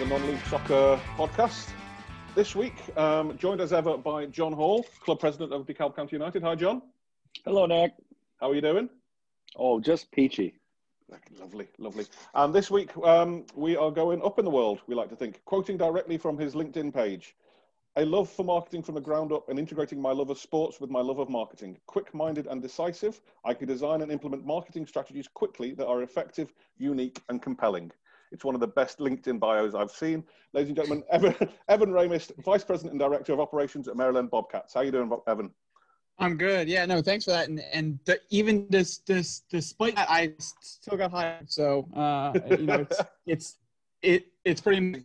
the non-league soccer podcast. This week, um, joined as ever by John Hall, club president of DeKalb County United. Hi, John. Hello, Nick. How are you doing? Oh, just peachy. Lovely, lovely. And this week, um, we are going up in the world, we like to think, quoting directly from his LinkedIn page. A love for marketing from the ground up and integrating my love of sports with my love of marketing. Quick minded and decisive, I can design and implement marketing strategies quickly that are effective, unique, and compelling. It's one of the best LinkedIn bios I've seen. Ladies and gentlemen, Evan, Evan Ramist, Vice President and Director of Operations at Maryland Bobcats. How you doing, Evan? I'm good. Yeah, no, thanks for that. And and even this this despite that, I still got hired. So uh, you know, it's it's it it's pretty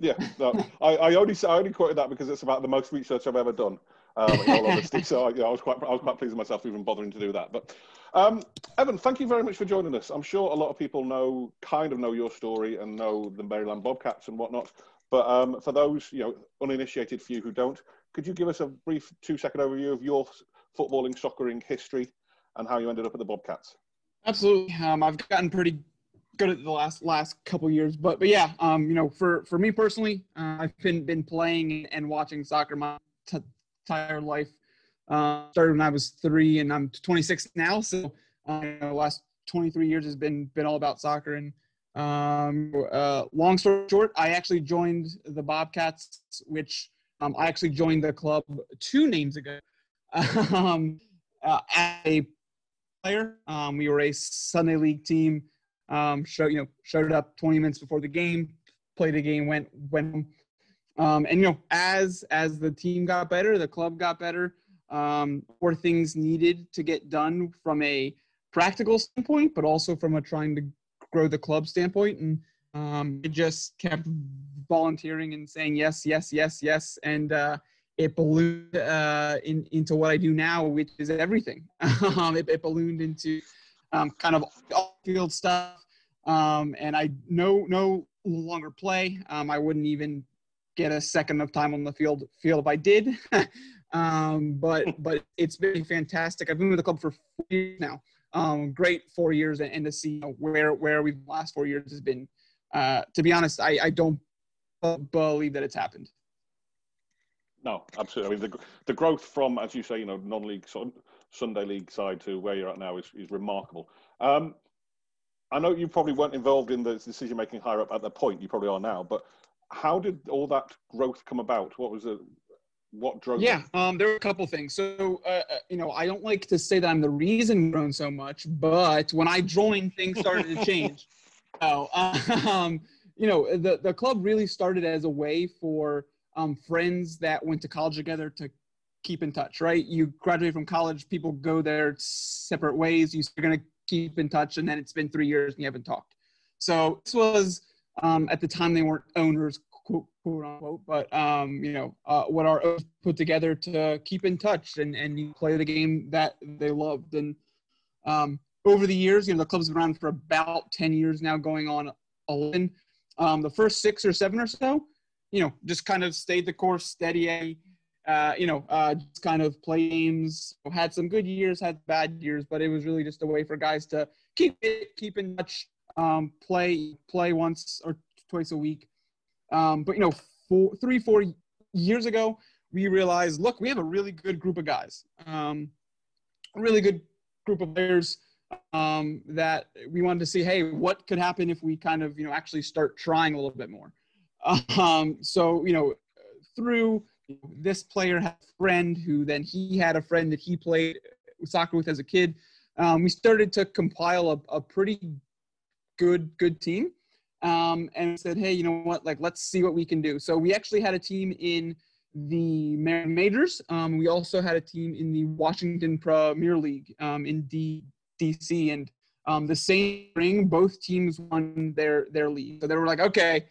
yeah, no, I, I only I only quoted that because it's about the most research I've ever done. Um, in all honesty, so yeah, I was quite I was quite pleased with myself even bothering to do that. But um, Evan, thank you very much for joining us. I'm sure a lot of people know kind of know your story and know the Maryland Bobcats and whatnot. But um, for those you know uninitiated few who don't, could you give us a brief two second overview of your footballing, soccering history and how you ended up at the Bobcats? Absolutely. Um, I've gotten pretty good at the last last couple years. But but yeah, um, you know, for for me personally, uh, I've been been playing and watching soccer my entire life. Uh, started when I was three, and I'm 26 now. So the last 23 years has been been all about soccer. And um, uh, long story short, I actually joined the Bobcats, which um, I actually joined the club two names ago. um, uh, as a player, um, we were a Sunday League team um, show you know showed up 20 minutes before the game, played the game, went went. Um, and you know, as as the team got better, the club got better. Um, more things needed to get done from a practical standpoint, but also from a trying to grow the club standpoint. And um, I just kept volunteering and saying yes, yes, yes, yes, and uh, it ballooned uh, in, into what I do now, which is everything. Um, it, it ballooned into um, kind of field stuff. Um, and I no no longer play. Um, I wouldn't even get a second of time on the field field if I did. um, but but it's been fantastic. I've been with the club for four years now. Um, great four years, and, and to see you know, where where we've last four years has been. Uh, to be honest, I, I don't believe that it's happened. No, absolutely. I mean, the, the growth from, as you say, you know, non-league Sunday league side to where you're at now is, is remarkable. Um, I know you probably weren't involved in the decision making higher up at the point. You probably are now, but how did all that growth come about? What was it? What drove? Yeah, um, there were a couple things. So, uh, uh, you know, I don't like to say that I'm the reason grown so much, but when I joined, things started to change. Oh, um, you know, the the club really started as a way for um, friends that went to college together to keep in touch, right? You graduate from college, people go their separate ways. You're going to keep in touch, and then it's been three years and you haven't talked. So this was um, at the time they weren't owners, quote, quote unquote, but um, you know uh, what owners put together to keep in touch and and play the game that they loved. And um, over the years, you know, the club's been around for about ten years now, going on eleven. Um, the first six or seven or so, you know, just kind of stayed the course, steady uh, you know, uh, just kind of play games. Had some good years, had bad years, but it was really just a way for guys to keep it, keep in touch, um, play, play once or twice a week. Um, but you know, four, three, four years ago, we realized, look, we have a really good group of guys, um, a really good group of players um, that we wanted to see. Hey, what could happen if we kind of, you know, actually start trying a little bit more? Um, so you know, through this player had a friend who then he had a friend that he played soccer with as a kid. Um, we started to compile a, a pretty good good team um, and said, hey, you know what? Like, let's see what we can do. So we actually had a team in the majors. Um, we also had a team in the Washington Premier League um, in D- DC, and um, the same spring, both teams won their their league. So they were like, okay,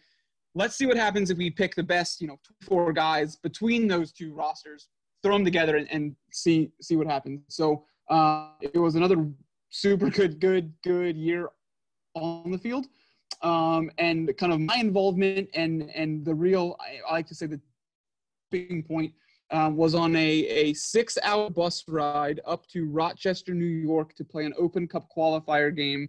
let's see what happens if we pick the best, you know, four guys between those two rosters, throw them together, and, and see see what happens. So uh, it was another super good, good, good year on the field, um, and kind of my involvement and and the real, I, I like to say the big point um, was on a, a six hour bus ride up to Rochester, New York to play an Open Cup qualifier game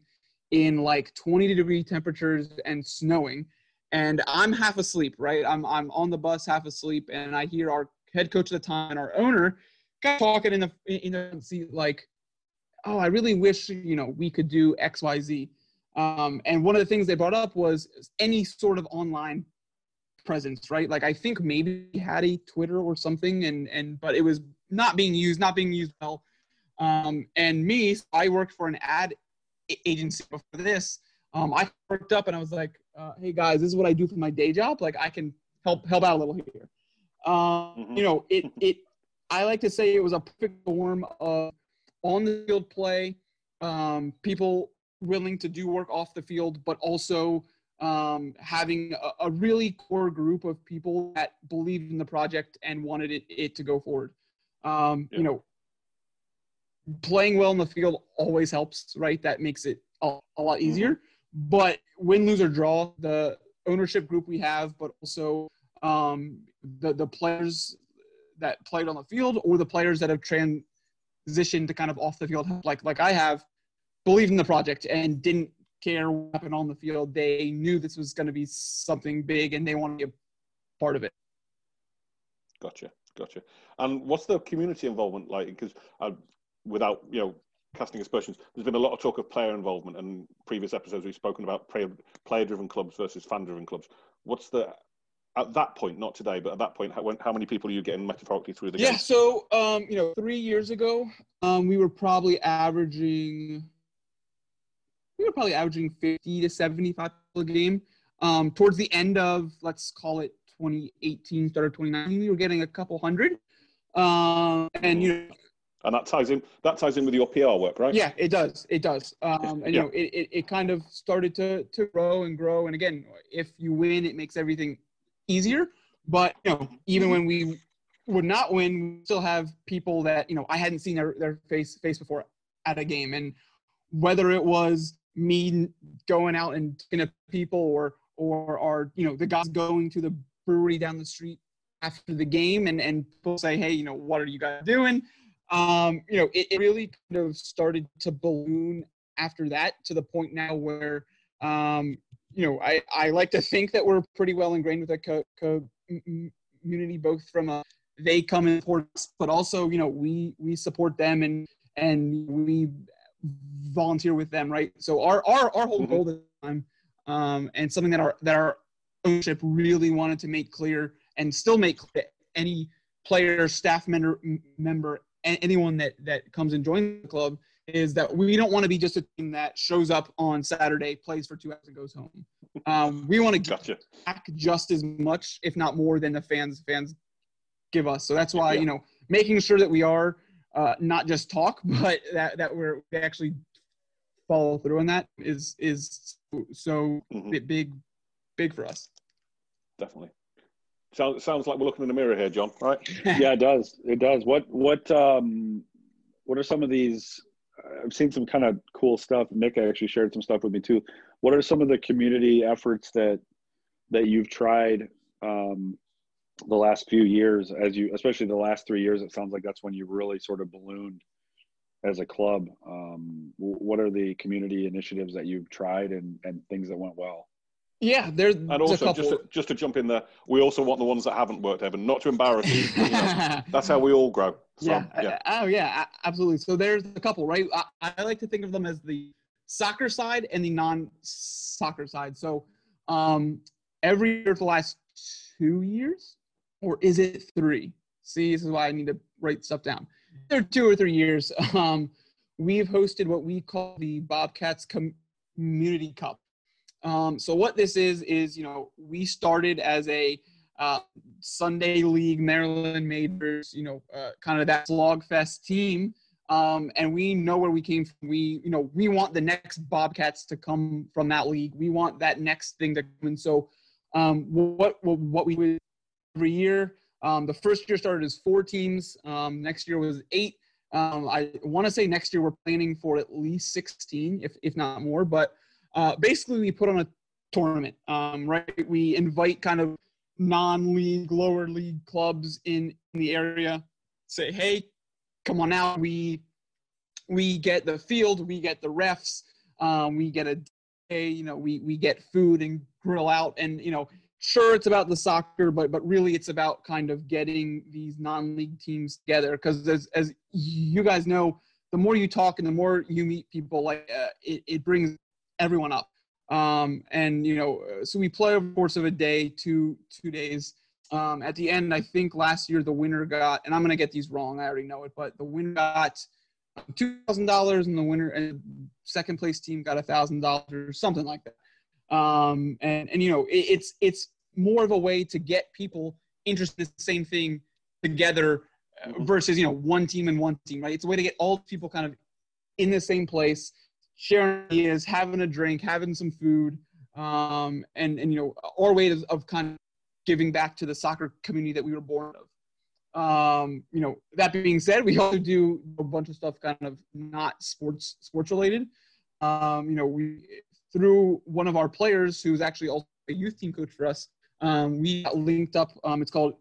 in like 20 degree temperatures and snowing. And i'm half asleep right? I'm, I'm on the bus half asleep and i hear our head coach at the time our owner talking in the in the seat like oh i really wish you know we could do xyz um, and one of the things they brought up was any sort of online presence, right? Like I think maybe we had a Twitter or something, and and but it was not being used, not being used well. Um, and me, I worked for an ad agency before this. Um, I worked up and I was like, uh, "Hey guys, this is what I do for my day job. Like I can help help out a little here." Um, mm-hmm. You know, it it. I like to say it was a perfect storm of on the field play, um, people willing to do work off the field, but also um, having a, a, really core group of people that believed in the project and wanted it, it to go forward. Um, yeah. You know, playing well in the field always helps, right? That makes it a, a lot mm-hmm. easier. But win, lose, or draw, the ownership group we have, but also um, the the players that played on the field or the players that have transitioned to kind of off the field, like like I have, believed in the project and didn't care what happened on the field. They knew this was going to be something big and they wanted to be a part of it. Gotcha, gotcha. And what's the community involvement like? Because uh, without you know casting aspersions, there's been a lot of talk of player involvement, and previous episodes we've spoken about player-driven clubs versus fan-driven clubs. What's the at that point, not today, but at that point, how, how many people are you getting metaphorically through the game? Yeah, so um, you know, three years ago, um, we were probably averaging we were probably averaging 50 to 75 a game. Um, towards the end of, let's call it 2018, start of 2019, we were getting a couple hundred. Um, and you know, and that ties in that ties in with your PR work, right? Yeah, it does. It does. Um, and you know, it, it, it kind of started to to grow and grow. And again, if you win, it makes everything easier. But you know, even when we would not win, we still have people that you know I hadn't seen their, their face face before at a game, and whether it was me going out and to people or or are you know the guys going to the brewery down the street after the game and and people say hey you know what are you guys doing? Um you know it, it really kind of started to balloon after that to the point now where um you know i i like to think that we're pretty well ingrained with the co- co- community both from a they come and support us but also you know we we support them and and we volunteer with them, right? So our our, our whole mm-hmm. goal this time, um, and something that our that our ownership really wanted to make clear and still make clear any player, staff member, member, anyone that that comes and joins the club is that we don't want to be just a team that shows up on Saturday, plays for two hours, and goes home. Um, we want to gotcha. back just as much, if not more, than the fans fans give us. So that's why yeah. you know making sure that we are uh, not just talk, but that that we're we actually follow through on that is is so mm-hmm. big big for us. Definitely. Sounds sounds like we're looking in the mirror here, John. Right? yeah, it does. It does. What what um what are some of these? I've seen some kind of cool stuff. Nick actually shared some stuff with me too. What are some of the community efforts that that you've tried um, the last few years as you especially the last three years it sounds like that's when you really sort of ballooned as a club. Um, what are the community initiatives that you've tried and, and things that went well? Yeah there's and also just to, just to jump in there we also want the ones that haven't worked evan not to embarrass you, you know, that's how we all grow. So, yeah. yeah. oh yeah absolutely. So there's a couple right? I, I like to think of them as the soccer side and the non-soccer side. So um, every year for the last two years or is it three? See, this is why I need to write stuff down. There are two or three years, um, we've hosted what we call the Bobcats Community Cup. Um, so what this is is, you know, we started as a uh, Sunday League Maryland Majors, you know, uh, kind of that slogfest team. Um, and we know where we came from. We, you know, we want the next Bobcats to come from that league. We want that next thing to come. And so, um, what what we would every year. Um, the first year started as four teams. Um, next year was eight. Um, I want to say next year we're planning for at least 16, if, if not more. But uh, basically, we put on a tournament, um, right? We invite kind of non-league, lower league clubs in, in the area. Say, hey, come on out. We we get the field, we get the refs, Um, we get a day, you know, we we get food and grill out, and you know, sure it's about the soccer, but but really it's about kind of getting these non-league teams together because as as you guys know, the more you talk and the more you meet people, like uh, it, it brings everyone up. Um, and you know, so we play over the course of a day, two two days. Um, at the end, I think last year the winner got, and I'm gonna get these wrong, I already know it, but the winner got two thousand dollars, and the winner and second place team got a thousand dollars, something like that. Um, and and you know, it, it's it's more of a way to get people interested in the same thing together uh, versus you know one team and one team, right? It's a way to get all people kind of in the same place, sharing ideas, having a drink, having some food, um, and and you know our way of, of kind of giving back to the soccer community that we were born of. Um, you know, that being said, we also do a bunch of stuff kind of not sports sports related. Um, you know, we through one of our players who's actually also a youth team coach for us, um, we got linked up. Um, it's called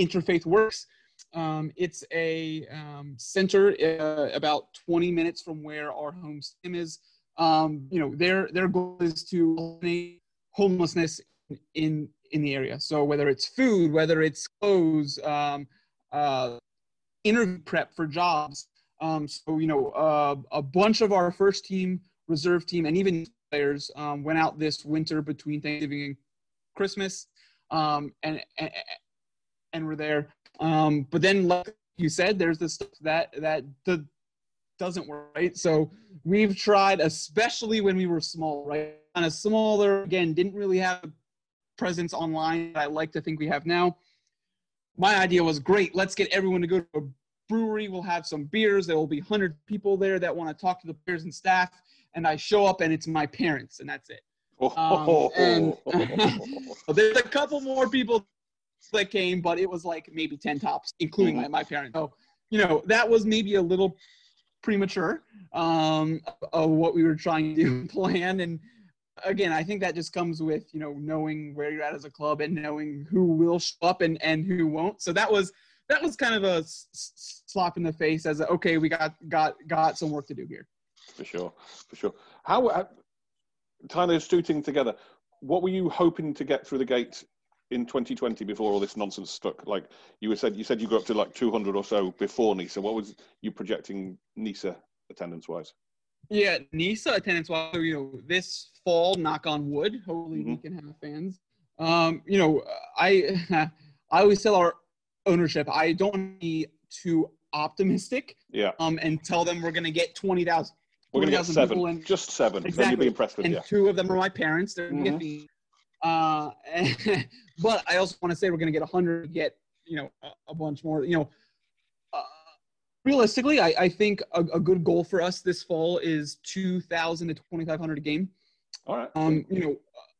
Interfaith Works. Um, it's a um, center uh, about 20 minutes from where our home gym is. Um, you know, their their goal is to eliminate homelessness in in the area. So whether it's food, whether it's clothes, um, uh, interview prep for jobs. So you know, uh, a bunch of our first team, reserve team, and even players went out this winter between Thanksgiving and Christmas, um, and, and and we're there. Um, but then, like you said, there's this stuff that that the, doesn't work, right? So we've tried, especially when we were small, right? On a smaller, again, didn't really have a presence online that I like to think we have now. My idea was great. Let's get everyone to go to a brewery. We'll have some beers. There will be 100 people there that want to talk to the players and staff. And I show up, and it's my parents, and that's it. Um, and there's a couple more people that came, but it was like maybe 10 tops, including my, my parents. So, you know, that was maybe a little premature um, of what we were trying to plan. And again, I think that just comes with, you know, knowing where you're at as a club and knowing who will show up and, and who won't. So that was, that was kind of a slap in the face as a, okay, we got, got, got some work to do here. for sure, for sure. How, of shooting together, what were you hoping to get through the gate in 2020 before all this nonsense stuck? Like you were said, you said you got up to like 200 or so before NISA. What was you projecting NISA attendance wise? Yeah, NISA attendance wise, you know, this fall, knock on wood, hopefully we Mhm. can have fans. Um, you know, I I always tell our ownership, I don't want to be too optimistic Yeah, um, and tell them we're going to get 20,000. We're gonna get seven, and- just seven. Then you'll Exactly. be impressed with and yeah. two of them are my parents. They're going to Mhm. get me. Uh, but I also want to say we're going to get 100, get, you know, a, a bunch more. You know, uh, realistically, I, I think a, a good goal for us this fall is 2,000 to 2,500 a game. All right. Um, you know,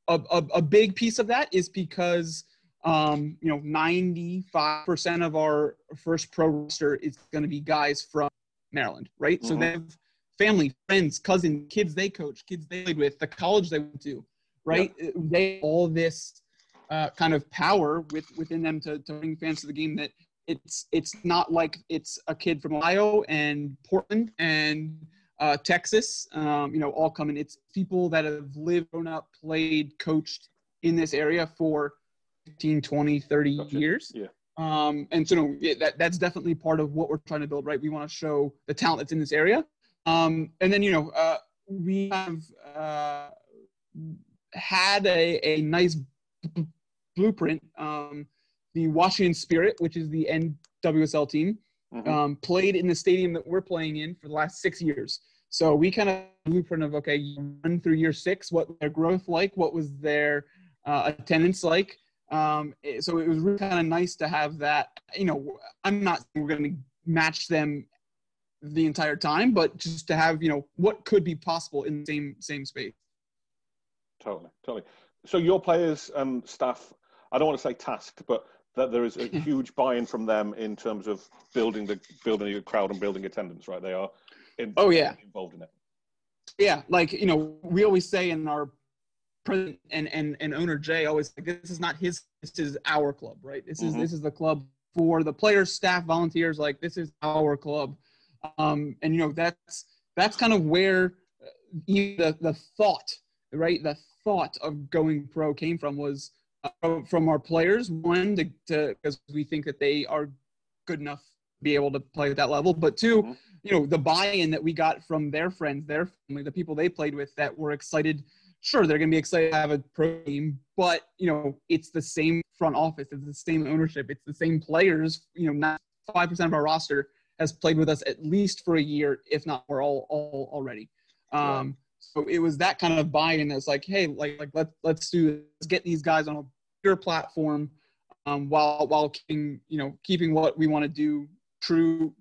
a, a, a big piece of that is because, um, you know, 95% of our first pro roster is going to be guys from Maryland, right? So Mhm. they have family, friends, cousins, kids they coach, kids they played with, the college they went to, right? They have all this uh, kind of power with within them to, to bring fans to the game that it's it's not like it's a kid from Ohio and Portland and uh, Texas, um, you know, all coming. It's people that have lived, grown up, played, coached in this area for 15, 20, 30 Gotcha. years. Yeah. Um, and so no, that, that's definitely part of what we're trying to build, right? We want to show the talent that's in this area. Um, and then, you know, uh, we have uh, had a, a nice b- blueprint. Um, the Washington Spirit, which is the NWSL team, Mhm. um, played in the stadium that we're playing in for the last six years. So we kind of blueprint of okay, you run through year six, what their growth like, what was their uh, attendance like. Um, so it was really kind of nice to have that. You know, I'm not saying we're going to match them the entire time, but just to have you know what could be possible in the same same space. Totally, totally. So your players and staff, I don't want to say tasked, but that there is a huge buy-in from them in terms of building the building a crowd and building attendance. Right? They are. In, Oh, yeah. involved in it. yeah like you know we always say in our president and and, and owner jay always like this is not his this is our club right this is Mhm. this is the club for the players staff volunteers like this is our club um and you know that's that's kind of where uh, the, the thought, right? The thought of going pro came from was uh, from our players. One, to because we think that they are good enough to be able to play at that level, but 2 Mhm. you know, the buy-in that we got from their friends, their family, the people they played with that were excited. Sure, they're going to be excited to have a pro team, but you know, it's the same front office, it's the same ownership, it's the same players. You know, ninety-five percent of our roster has played with us at least for a year, if not more, all, all already. Um, So it was that kind of buy-in that's like, hey, like, like let's let's do let's get these guys on a bigger platform, um, while while keeping you know keeping what we want to do true.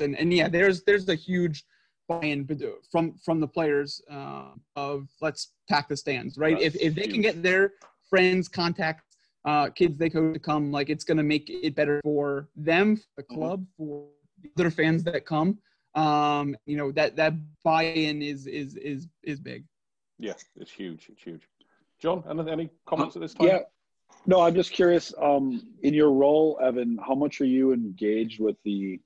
And and yeah, there's there's a huge buy-in from from the players uh, of let's pack the stands, right? That's if if they can get their friends, contacts, uh, kids they coach to come, like it's gonna make it better for them, for the Mhm. club, for other fans that come. Um, you know that that buy-in is is is is big. Yeah, it's huge. It's huge. John, any, any comments at this time? Yeah. No, I'm just curious. Um, in your role, Evan, how much are you engaged with the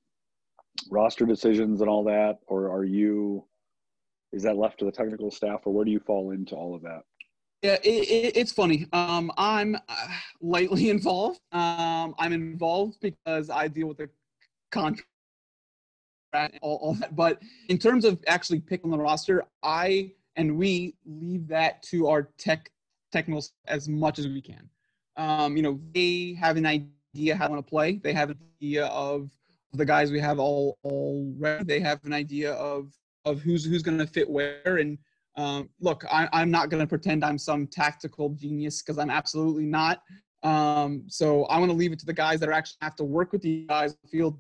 roster decisions and all that, or are you? Is that left to the technical staff, or where do you fall into all of that? Yeah, it, it, it's funny. Um, I'm uh, lightly involved. Um, I'm involved because I deal with the contract, and all, all that. But in terms of actually picking the roster, I and we leave that to our tech technicals as much as we can. Um, you know, they have an idea how they want to play. They have an idea of the guys we have all already. They have an idea of of who's who's going to fit where and um, look, I, I'm not going to pretend I'm some tactical genius because I'm absolutely not. Um, so I want to leave it to the guys that are actually have to work with the guys the field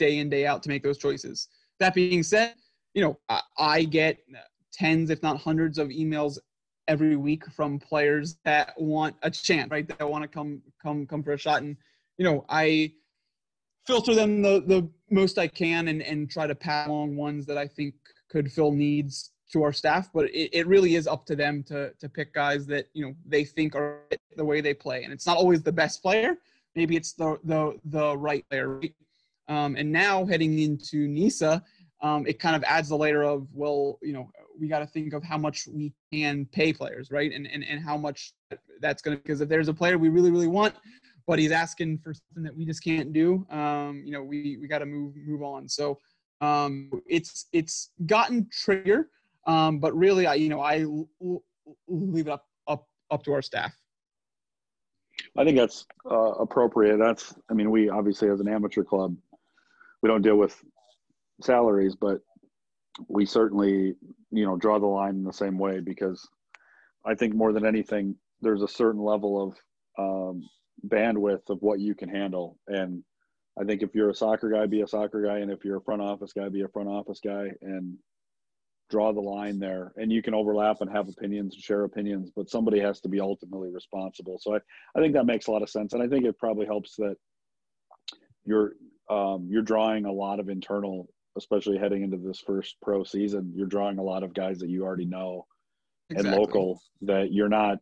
day in day out to make those choices. That being said, you know I, I get tens, if not hundreds, of emails every week from players that want a chance, right? That want to come come come for a shot, and you know I filter them the the most I can and and try to pass along ones that I think could fill needs to our staff, but it, it really is up to them to to pick guys that you know they think are the way they play, and it's not always the best player. Maybe it's the the the right player. Right? Um, and now heading into NISA, um, it kind of adds the layer of well, you know, we got to think of how much we can pay players, right? And and and how much that's going to because if there's a player we really really want, but he's asking for something that we just can't do, um, you know, we we got to move move on. So um, it's it's gotten trickier. Um, but really, I you know I leave it up up up to our staff. I think that's uh, appropriate. That's, I mean, we obviously as an amateur club, we don't deal with salaries, but we certainly, you know, draw the line in the same way because I think more than anything, there's a certain level of um, bandwidth of what you can handle. And I think if you're a soccer guy, be a soccer guy, and if you're a front office guy, be a front office guy, and draw the line there. And you can overlap and have opinions, and share opinions, but somebody has to be ultimately responsible. So I, I think that makes a lot of sense, and I think it probably helps that you're um, you're drawing a lot of internal, especially heading into this first pro season. You're drawing a lot of guys that you already know and local that you're not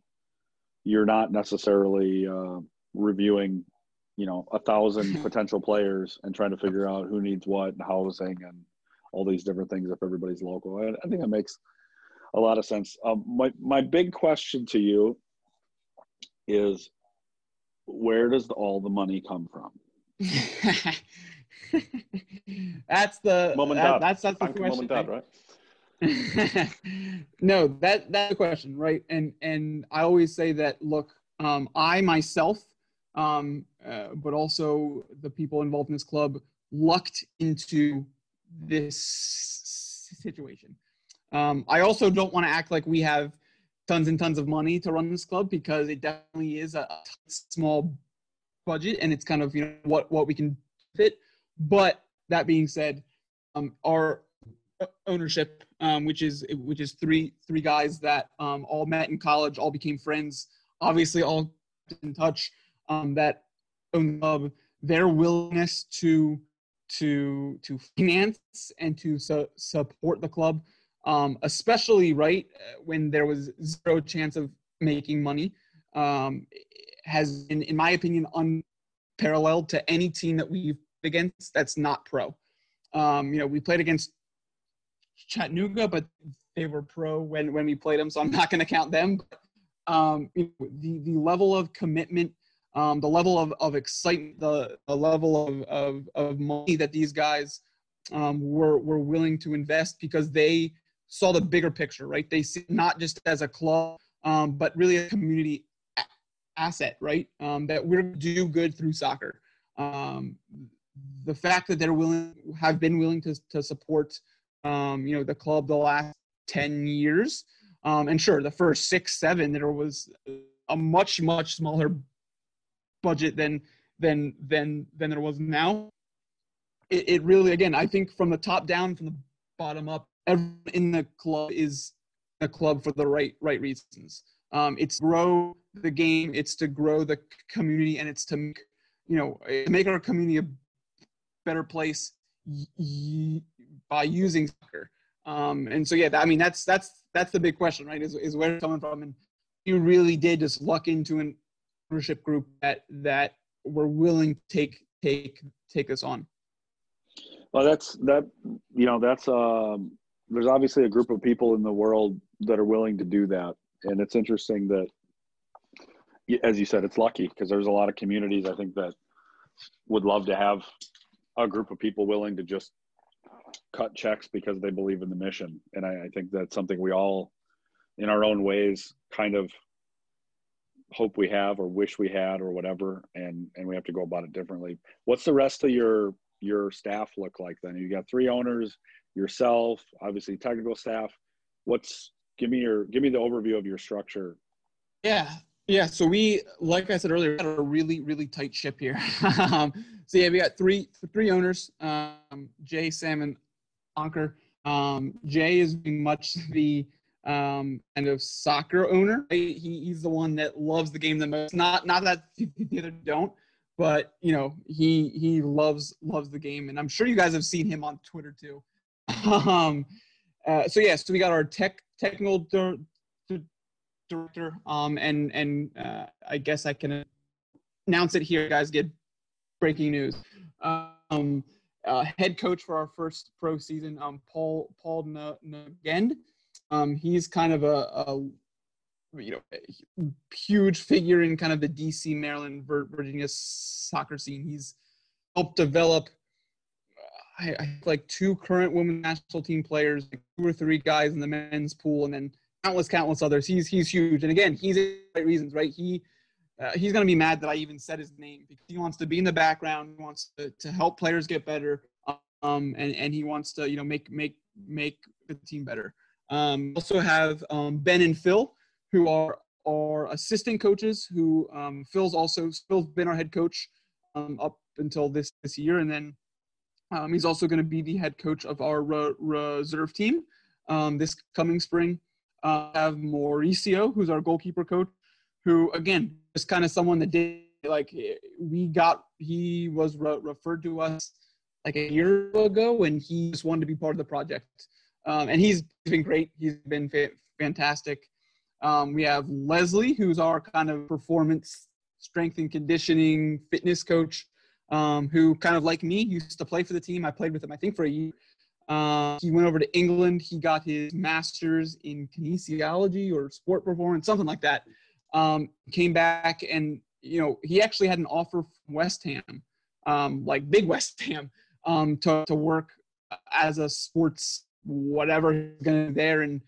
you're not necessarily uh, reviewing you know a thousand potential players and trying to figure out who needs what and housing and all these different things if everybody's local. I, I think that makes a lot of sense. Um, my, my big question to you is where does all the money come from that's the Mom and that- dad. that's that's the Bank of question. mom and dad, right? no, that that's the question, right? And and I always say that look, um, I myself, um, uh, but also the people involved in this club, lucked into this situation. Um, I also don't want to act like we have tons and tons of money to run this club because it definitely is a, a small budget and it's kind of you know what what we can fit. But that being said, um, our ownership, um, which is which is three three guys that um, all met in college, all became friends. Obviously, all in touch. Um, that own the club, their willingness to to to finance and to su- support the club, um, especially right uh, when there was zero chance of making money, um, has been, in my opinion, unparalleled to any team that we've against that's not pro. Um, you know, we played against Chattanooga, but they were pro when when we played them, so I'm not going to count them. But, um, you know, the the level of commitment, um, the level of, of excitement, the, the level of, of, of money that these guys um, were were willing to invest because they saw the bigger picture, right? They see not just as a club, um, but really a community asset, right? Um, that we're do good through soccer. Um, the fact that they're willing, have been willing to to support, um, you know, the club the last ten years, um, and sure, the first six, seven, there was a much much smaller budget than than than than there was now. It, it really, again, I think from the top down, from the bottom up, everyone in the club is a club for the right right reasons. Um, it's grow the game, it's to grow the community, and it's to make you know make our community a better place by using soccer. Um, and so yeah, I mean that's that's that's the big question, right? Is is where it's coming from, and you really did just luck into an ownership group that that were willing to take take take this on. Well, that's that. You know, that's um. There's obviously a group of people in the world that are willing to do that, and it's interesting that, as you said, it's lucky because there's a lot of communities I think that would love to have a group of people willing to just cut checks because they believe in the mission, and I, I think that's something we all, in our own ways, kind of hope we have or wish we had or whatever. And and we have to go about it differently. What's the rest of your your staff look like then? You got three owners yourself obviously technical staff. What's give me your give me the overview of your structure. Yeah, yeah. So we, like I said earlier, got a really, really tight ship here. um, so yeah, we got three three owners: um, Jay, Sam, and Anker. Um, Jay is much the um, kind of soccer owner. He, he's the one that loves the game the most. Not not that the other don't, but you know he he loves loves the game, and I'm sure you guys have seen him on Twitter too. um, uh, so yeah, so we got our tech technical director, um, and and uh, I guess I can announce it here, guys. Get breaking news. Um, uh, head coach for our first pro season, um, Paul Paul Nagend. Um, he's kind of a, a you know a huge figure in kind of the DC, Maryland, Virginia soccer scene. He's helped develop I, I like two current women's national team players, like two or three guys in the men's pool, and then countless, countless others. He's he's huge, and again, he's right reasons, right? He uh, he's gonna be mad that I even said his name because he wants to be in the background, wants to, to help players get better, um, and and he wants to you know make make make the team better. Um, also have um, Ben and Phil, who are are assistant coaches. Who um, Phil's also Phil's been our head coach um, up until this this year, and then um, he's also going to be the head coach of our re- reserve team um, this coming spring. Uh, have Mauricio, who's our goalkeeper coach, who again is kind of someone that did like we got. He was re- referred to us like a year ago, and he just wanted to be part of the project. Um, and he's been great. He's been fa- fantastic. Um, we have Leslie, who's our kind of performance, strength and conditioning fitness coach um, who kind of like me used to play for the team. I played with him, I think, for a year. Uh, he went over to England. He got his master's in kinesiology or sport performance, something like that. Um, came back and you know he actually had an offer from West Ham, um, like big West Ham, um, to to work as a sports whatever there, and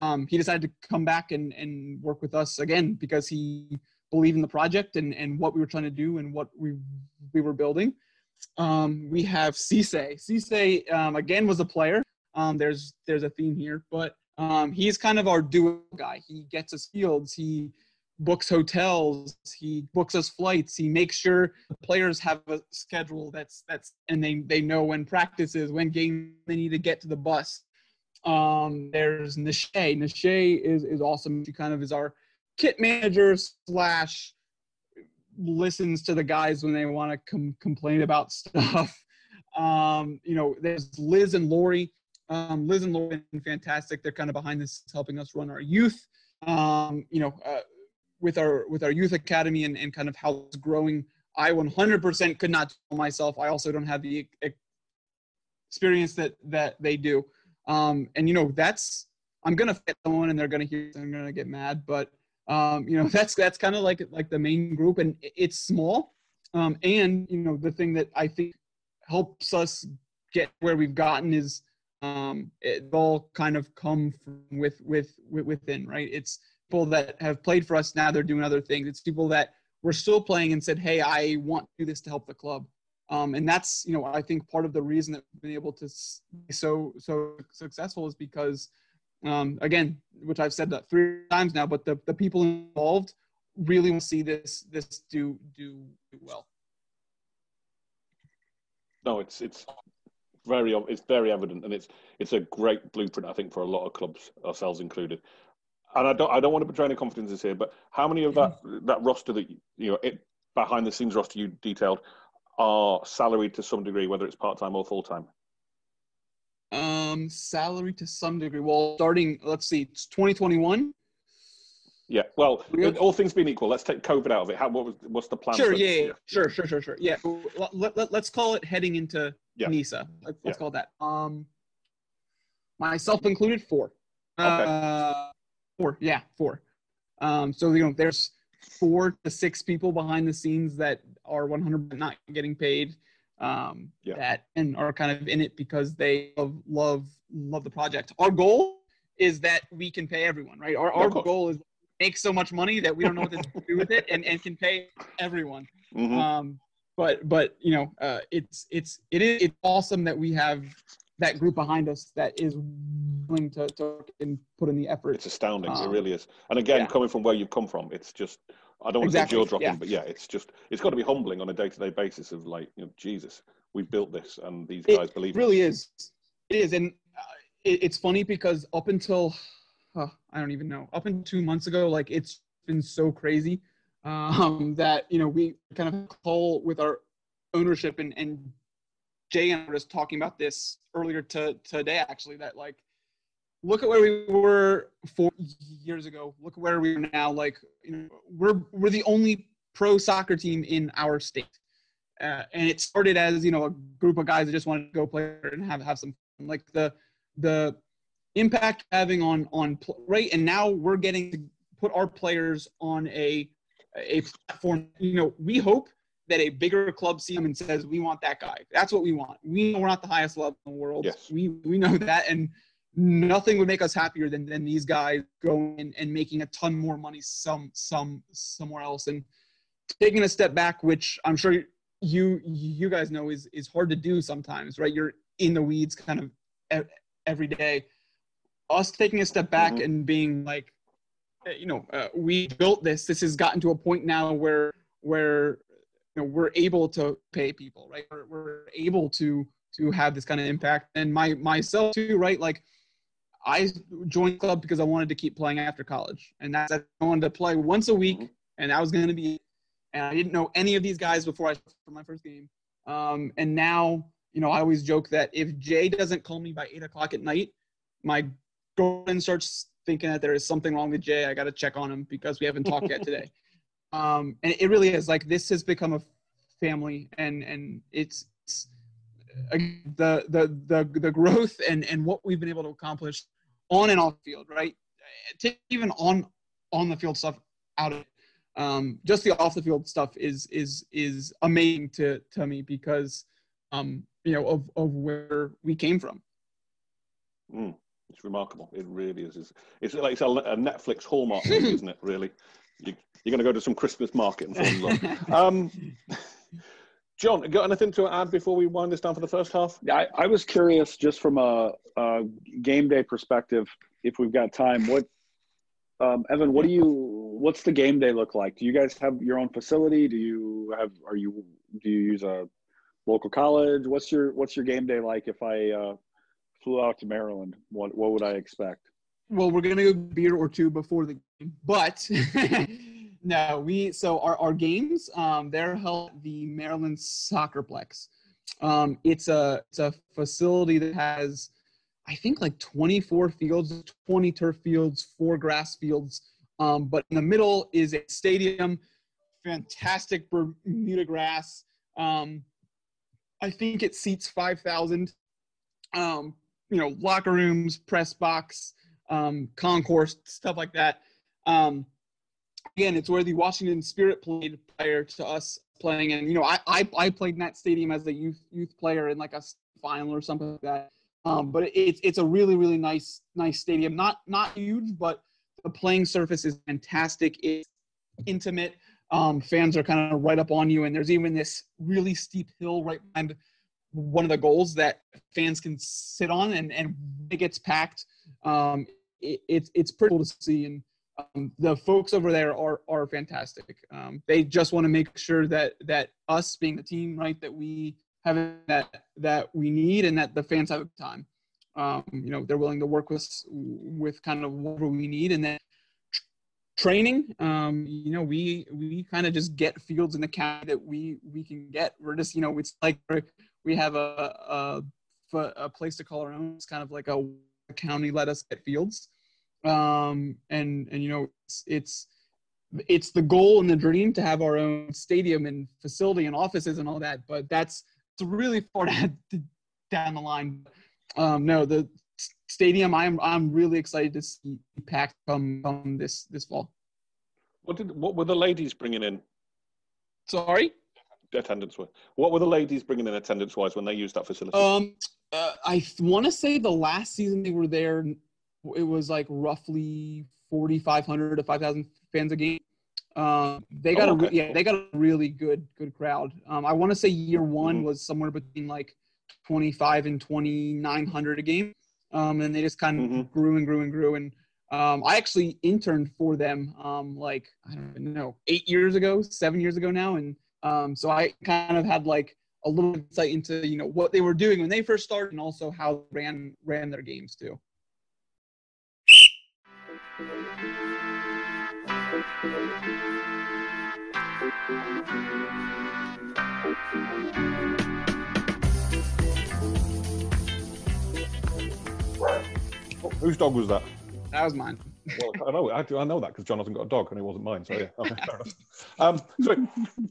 um, he decided to come back and and work with us again because he believed in the project and, and what we were trying to do and what we we were building. Um, we have Cisse. Cisse um, again was a player. Um, there's there's a theme here, but um, he's kind of our duo guy. He gets us fields. He books hotels. He books us flights. He makes sure the players have a schedule that's that's and they they know when practices, when game they need to get to the bus. Um, there's Nashe. Nashe is is awesome. She kind of is our kit manager slash listens to the guys when they want to com- complain about stuff. Um, you know, there's Liz and Lori. Um, Liz and Lori are fantastic. They're kind of behind this, helping us run our youth. Um, you know, uh, with our with our youth academy and, and kind of how it's growing. I 100% could not tell myself. I also don't have the experience that that they do. Um, and you know, that's I'm gonna fit someone and they're gonna hear they're gonna get mad, but um, you know that's that's kind of like like the main group and it's small. Um, and you know the thing that I think helps us get where we've gotten is um, it all kind of come from with, with with within right. It's people that have played for us now they're doing other things. It's people that were still playing and said, hey, I want to do this to help the club. Um, and that's you know I think part of the reason that we've been able to be so so successful is because um, again, which I've said that three times now, but the, the people involved really will see this this do do well. No, it's it's very it's very evident, and it's it's a great blueprint I think for a lot of clubs, ourselves included. And I don't I don't want to betray any confidences here, but how many of that that roster that you know it behind the scenes roster you detailed are salaried to some degree, whether it's part time or full time? Um, salary to some degree. Well, starting, let's see, it's 2021. Yeah. Well, all things being equal, let's take COVID out of it. How what was what's the plan? Sure. Yeah, yeah, Sure. Sure. Sure. Sure. Yeah. Let, let, us call it heading into yeah. NISA. Let's, let's yeah. call that. Um, myself included, four. Okay. Uh, four. Yeah, four. Um, so you know, there's four to six people behind the scenes that are 100 not getting paid um, yeah. that and are kind of in it because they love love love the project. Our goal is that we can pay everyone, right? Our our goal is make so much money that we don't know what to do with it and, and can pay everyone. Mm-hmm. Um, but but you know, uh, it's it's it is it's awesome that we have that group behind us that is willing to, to and put in the effort. It's astounding. Um, it really is. And again, yeah. coming from where you've come from, it's just I don't want exactly. to say jaw dropping, yeah. but yeah, it's just it's got to be humbling on a day to day basis of like, you know, Jesus, we've built this, and these guys it believe. It really is. It is, and uh, it, it's funny because up until uh, I don't even know, up until two months ago, like it's been so crazy um, that you know we kind of call with our ownership and and Jay and I were just talking about this earlier to, today actually that like look at where we were four years ago. Look at where we are now. Like, you know, we're we're the only pro soccer team in our state, uh, and it started as you know a group of guys that just wanted to go play and have have some fun. Like the the impact having on on right, and now we're getting to put our players on a a platform. You know, we hope that a bigger club sees them and says, "We want that guy." That's what we want. We know we're not the highest level in the world. Yes. We we know that, and nothing would make us happier than, than these guys going and making a ton more money some some somewhere else. And taking a step back which i'm sure you you guys know is is hard to do sometimes right? You're in the weeds kind of every day. Us taking a step back mm-hmm. and being like eh, you know uh, we built this this has gotten to a point now where where you know we're able to pay people right? We're, we're able to to have this kind of impact. And my myself too right? Like I joined club because I wanted to keep playing after college, and that's I wanted to play once a week, mm-hmm. and that was going to be. And I didn't know any of these guys before I for my first game. Um, and now, you know, I always joke that if Jay doesn't call me by eight o'clock at night, my girlfriend starts thinking that there is something wrong with Jay. I got to check on him because we haven't talked yet today. Um, and it really is like this has become a family, and and it's, it's the the the the growth and and what we've been able to accomplish on and off field, right? Take even on on the field stuff out of it. Um, just the off the field stuff is is is amazing to to me because um, you know of of where we came from. Mm, it's remarkable. It really is. It's, it's like it's a, a Netflix hallmark movie, isn't it? Really, you, are going to go to some Christmas market and fall in love. Um, John, got anything to add before we wind this down for the first half? I, I was curious, just from a, a, game day perspective, if we've got time. What, um, Evan? What do you? What's the game day look like? Do you guys have your own facility? Do you have? Are you? Do you use a local college? What's your What's your game day like? If I uh, flew out to Maryland, what What would I expect? Well, we're gonna go beer or two before the game, but. no, we so our, our games um, they're held at the Maryland Soccerplex. Um, it's a it's a facility that has I think like 24 fields, 20 turf fields, four grass fields. Um, but in the middle is a stadium, fantastic Bermuda grass. Um, I think it seats 5,000. Um, you know, locker rooms, press box, um, concourse, stuff like that. Again, it's where the Washington Spirit played prior to us playing. And, you know, I, I, I played in that stadium as a youth youth player in like a final or something like that. Um, but it's it's a really really nice nice stadium. Not not huge, but the playing surface is fantastic. It's intimate. Um, fans are kind of right up on you, and there's even this really steep hill right behind one of the goals that fans can sit on, and and it gets packed. Um, it, it's it's pretty cool to see, and um, the folks over there are are fantastic. Um, they just want to make sure that that us being the team, right, that we have that that we need, and that the fans have time. Um, you know, they're willing to work with with kind of whatever we need, and then training. Um, you know, we we kind of just get fields in the county that we we can get. We're just you know, it's like we have a a, a place to call our own. It's kind of like a county let us get fields um, and and you know it's, it's it's the goal and the dream to have our own stadium and facility and offices and all that, but that's it's really far down the line. Um, no, the stadium I'm I'm really excited to see packed come come this this fall. What did what were the ladies bringing in? Sorry, attendance. What were the ladies bringing in attendance wise when they used that facility? Um, uh, I want to say the last season they were there, it was like roughly 4,500 to 5,000 fans a game. Um, they got oh, okay. a yeah, they got a really good good crowd. Um, I want to say year one mm-hmm. was somewhere between like 25 and 2,900 a game, um, and they just kind of mm-hmm. grew and grew and grew. And um, I actually interned for them um, like I don't know eight years ago, seven years ago now, and um, so I kind of had like a little insight into you know what they were doing when they first started, and also how they ran ran their games too. Whose dog was that? That was mine. well, I know, I, I know that because John hasn't got a dog and it wasn't mine. So yeah, okay, fair enough. Um, so,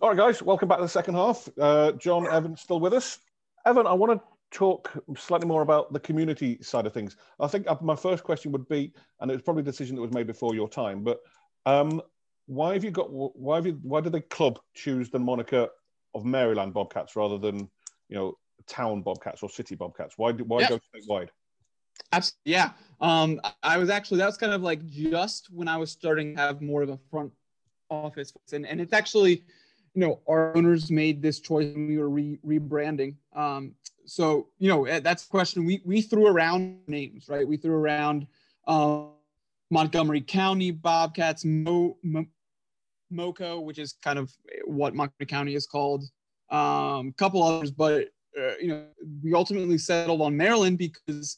all right, guys, welcome back to the second half. Uh, John, Evan, still with us. Evan, I want to talk slightly more about the community side of things. I think uh, my first question would be, and it was probably a decision that was made before your time, but um, why have you got? Why have you? Why did the club choose the moniker of Maryland Bobcats rather than you know town Bobcats or city Bobcats? Why why yeah. go statewide? Absolutely, yeah. Um, I was actually that was kind of like just when I was starting to have more of a front office, and and it's actually, you know, our owners made this choice when we were re- rebranding. Um, so you know eh, that's the question we we threw around names right we threw around um, montgomery county bobcats Mo, Mo, moco which is kind of what montgomery county is called a um, couple others but uh, you know we ultimately settled on maryland because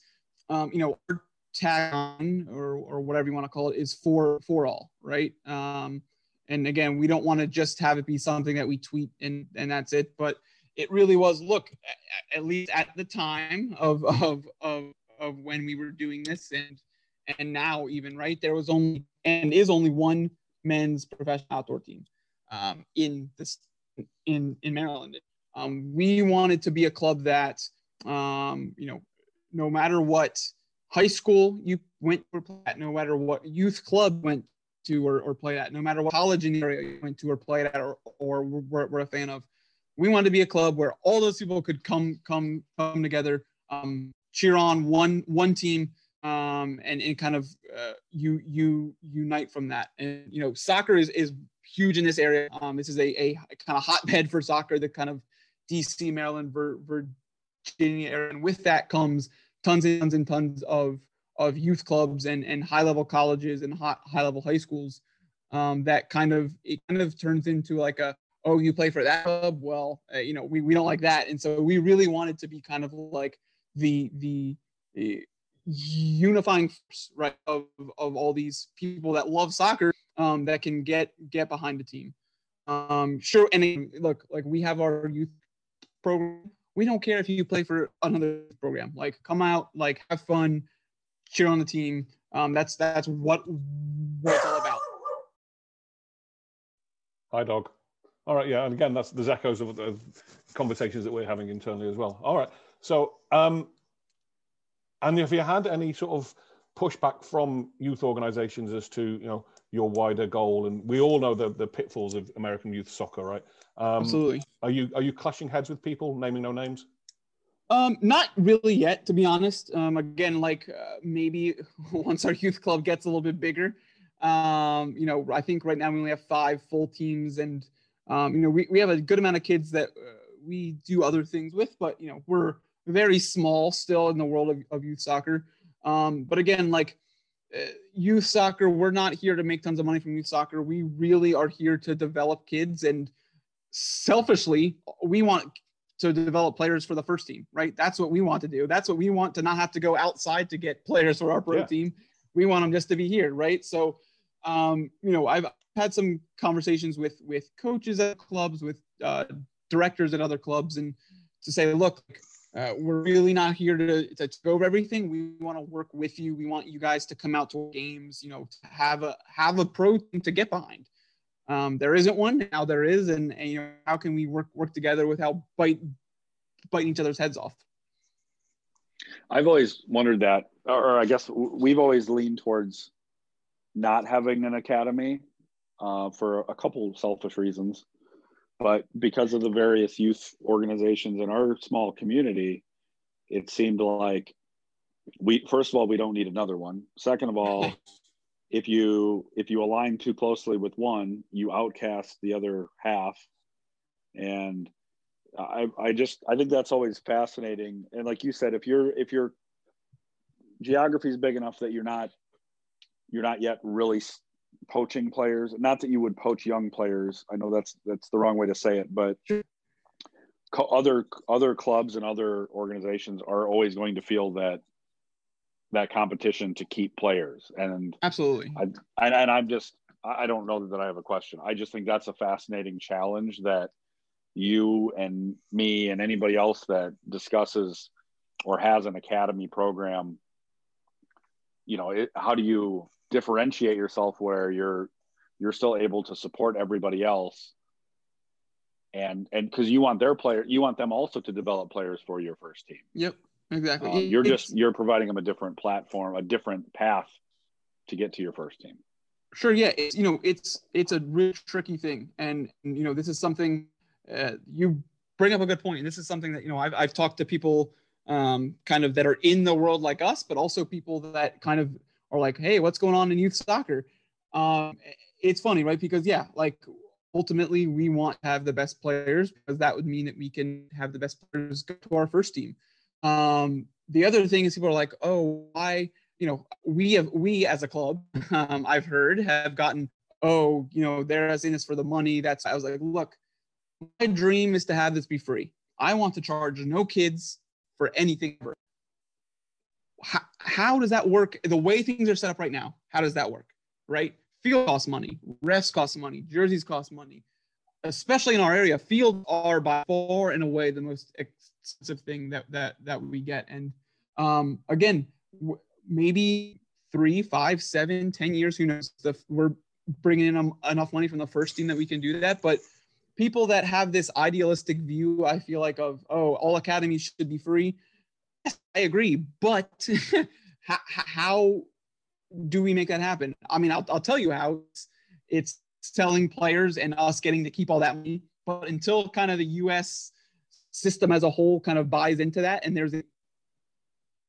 um, you know our tag on or, or whatever you want to call it is for for all right um, and again we don't want to just have it be something that we tweet and and that's it but it really was look at least at the time of of of, of when we were doing this and and now even right there was only and is only one men's professional outdoor team um, in this in in Maryland. Um, we wanted to be a club that um, you know no matter what high school you went to or play at, no matter what youth club went to or, or play at, no matter what college in the area you went to or played at or, or were, were a fan of, we wanted to be a club where all those people could come come come together, um, cheer on one one team, um, and and kind of uh, you you unite from that. And you know, soccer is is huge in this area. Um, this is a, a kind of hotbed for soccer, the kind of DC, Maryland, Virginia area, and with that comes tons and tons and tons of of youth clubs and and high level colleges and high, high level high schools. Um, that kind of it kind of turns into like a oh, you play for that club? Well, uh, you know, we, we don't like that. And so we really wanted to be kind of like the, the, the unifying force, right, of, of all these people that love soccer um, that can get, get behind the team. Um, sure. And look, like we have our youth program. We don't care if you play for another program. Like come out, like have fun, cheer on the team. Um, that's that's what it's all about. Hi, dog. All right, yeah, and again, that's the echoes of the conversations that we're having internally as well. All right, so um, and have you had any sort of pushback from youth organizations as to you know your wider goal and we all know the, the pitfalls of american youth soccer right um, absolutely are you are you clashing heads with people naming no names um, not really yet, to be honest. Um, again, like uh, maybe once our youth club gets a little bit bigger, um, you know, I think right now we only have five full teams, and um, you know, we, we have a good amount of kids that uh, we do other things with, but you know, we're very small still in the world of, of youth soccer. Um, but again, like uh, youth soccer, we're not here to make tons of money from youth soccer. We really are here to develop kids, and selfishly, we want to develop players for the first team, right? That's what we want to do. That's what we want to not have to go outside to get players for our pro yeah. team. We want them just to be here, right? So, um, you know, I've had some conversations with with coaches at clubs, with uh, directors at other clubs, and to say, look, uh, we're really not here to, to go over everything. We want to work with you. We want you guys to come out to games. You know, have a have a pro team to get behind. Um, there isn't one now. There is, and, and, you know how can we work work together without bite biting each other's heads off? I've always wondered that, or I guess we've always leaned towards not having an academy uh, for a couple selfish reasons, but because of the various youth organizations in our small community, it seemed like we first of all we don't need another one. Second of all. if you if you align too closely with one you outcast the other half. And i i just i think that's always fascinating. And like you said if you're if your geography is big enough that you're not you're not yet really poaching players. Not that you would poach young players. I know that's that's the wrong way to say it but other other clubs and other organizations are always going to feel that that competition to keep players. And absolutely, I, and, and I'm just I don't know that I have a question. I just think that's a fascinating challenge that you and me and anybody else that discusses or has an academy program. You know, it, how do you differentiate yourself where you're you're still able to support everybody else and and because you want their player you want them also to develop players for your first team yep Exactly. Um, you're just you're providing them a different platform, a different path to get to your first team. Sure. Yeah. It's you know it's it's a really tricky thing, and you know this is something uh, you bring up a good point. And this is something that you know I've I've talked to people um, kind of that are in the world like us, but also people that kind of are like, hey, what's going on in youth soccer? Um, it's funny, right? Because yeah, like ultimately we want to have the best players because that would mean that we can have the best players go to our first team. Um, the other thing is people are like, oh, why? You know, we have we as a club, um, I've heard have gotten, oh, you know, they're as in this for the money. That's I was like, look, my dream is to have this be free. I want to charge no kids for anything ever. How, how does that work? The way things are set up right now, how does that work? Right? Field costs money, refs cost money, jerseys cost money. Especially in our area, fields are by far and away the most expensive thing that that that we get. And um, again, w- maybe three, five, seven, ten years, who knows? The, we're bringing in enough money from the first team that we can do that. But people that have this idealistic view, I feel like of oh, all academies should be free. Yes, I agree, but how, how do we make that happen? I mean, I'll, I'll tell you how it's, it's selling players and us getting to keep all that money. But until kind of the U.S system as a whole kind of buys into that and there's a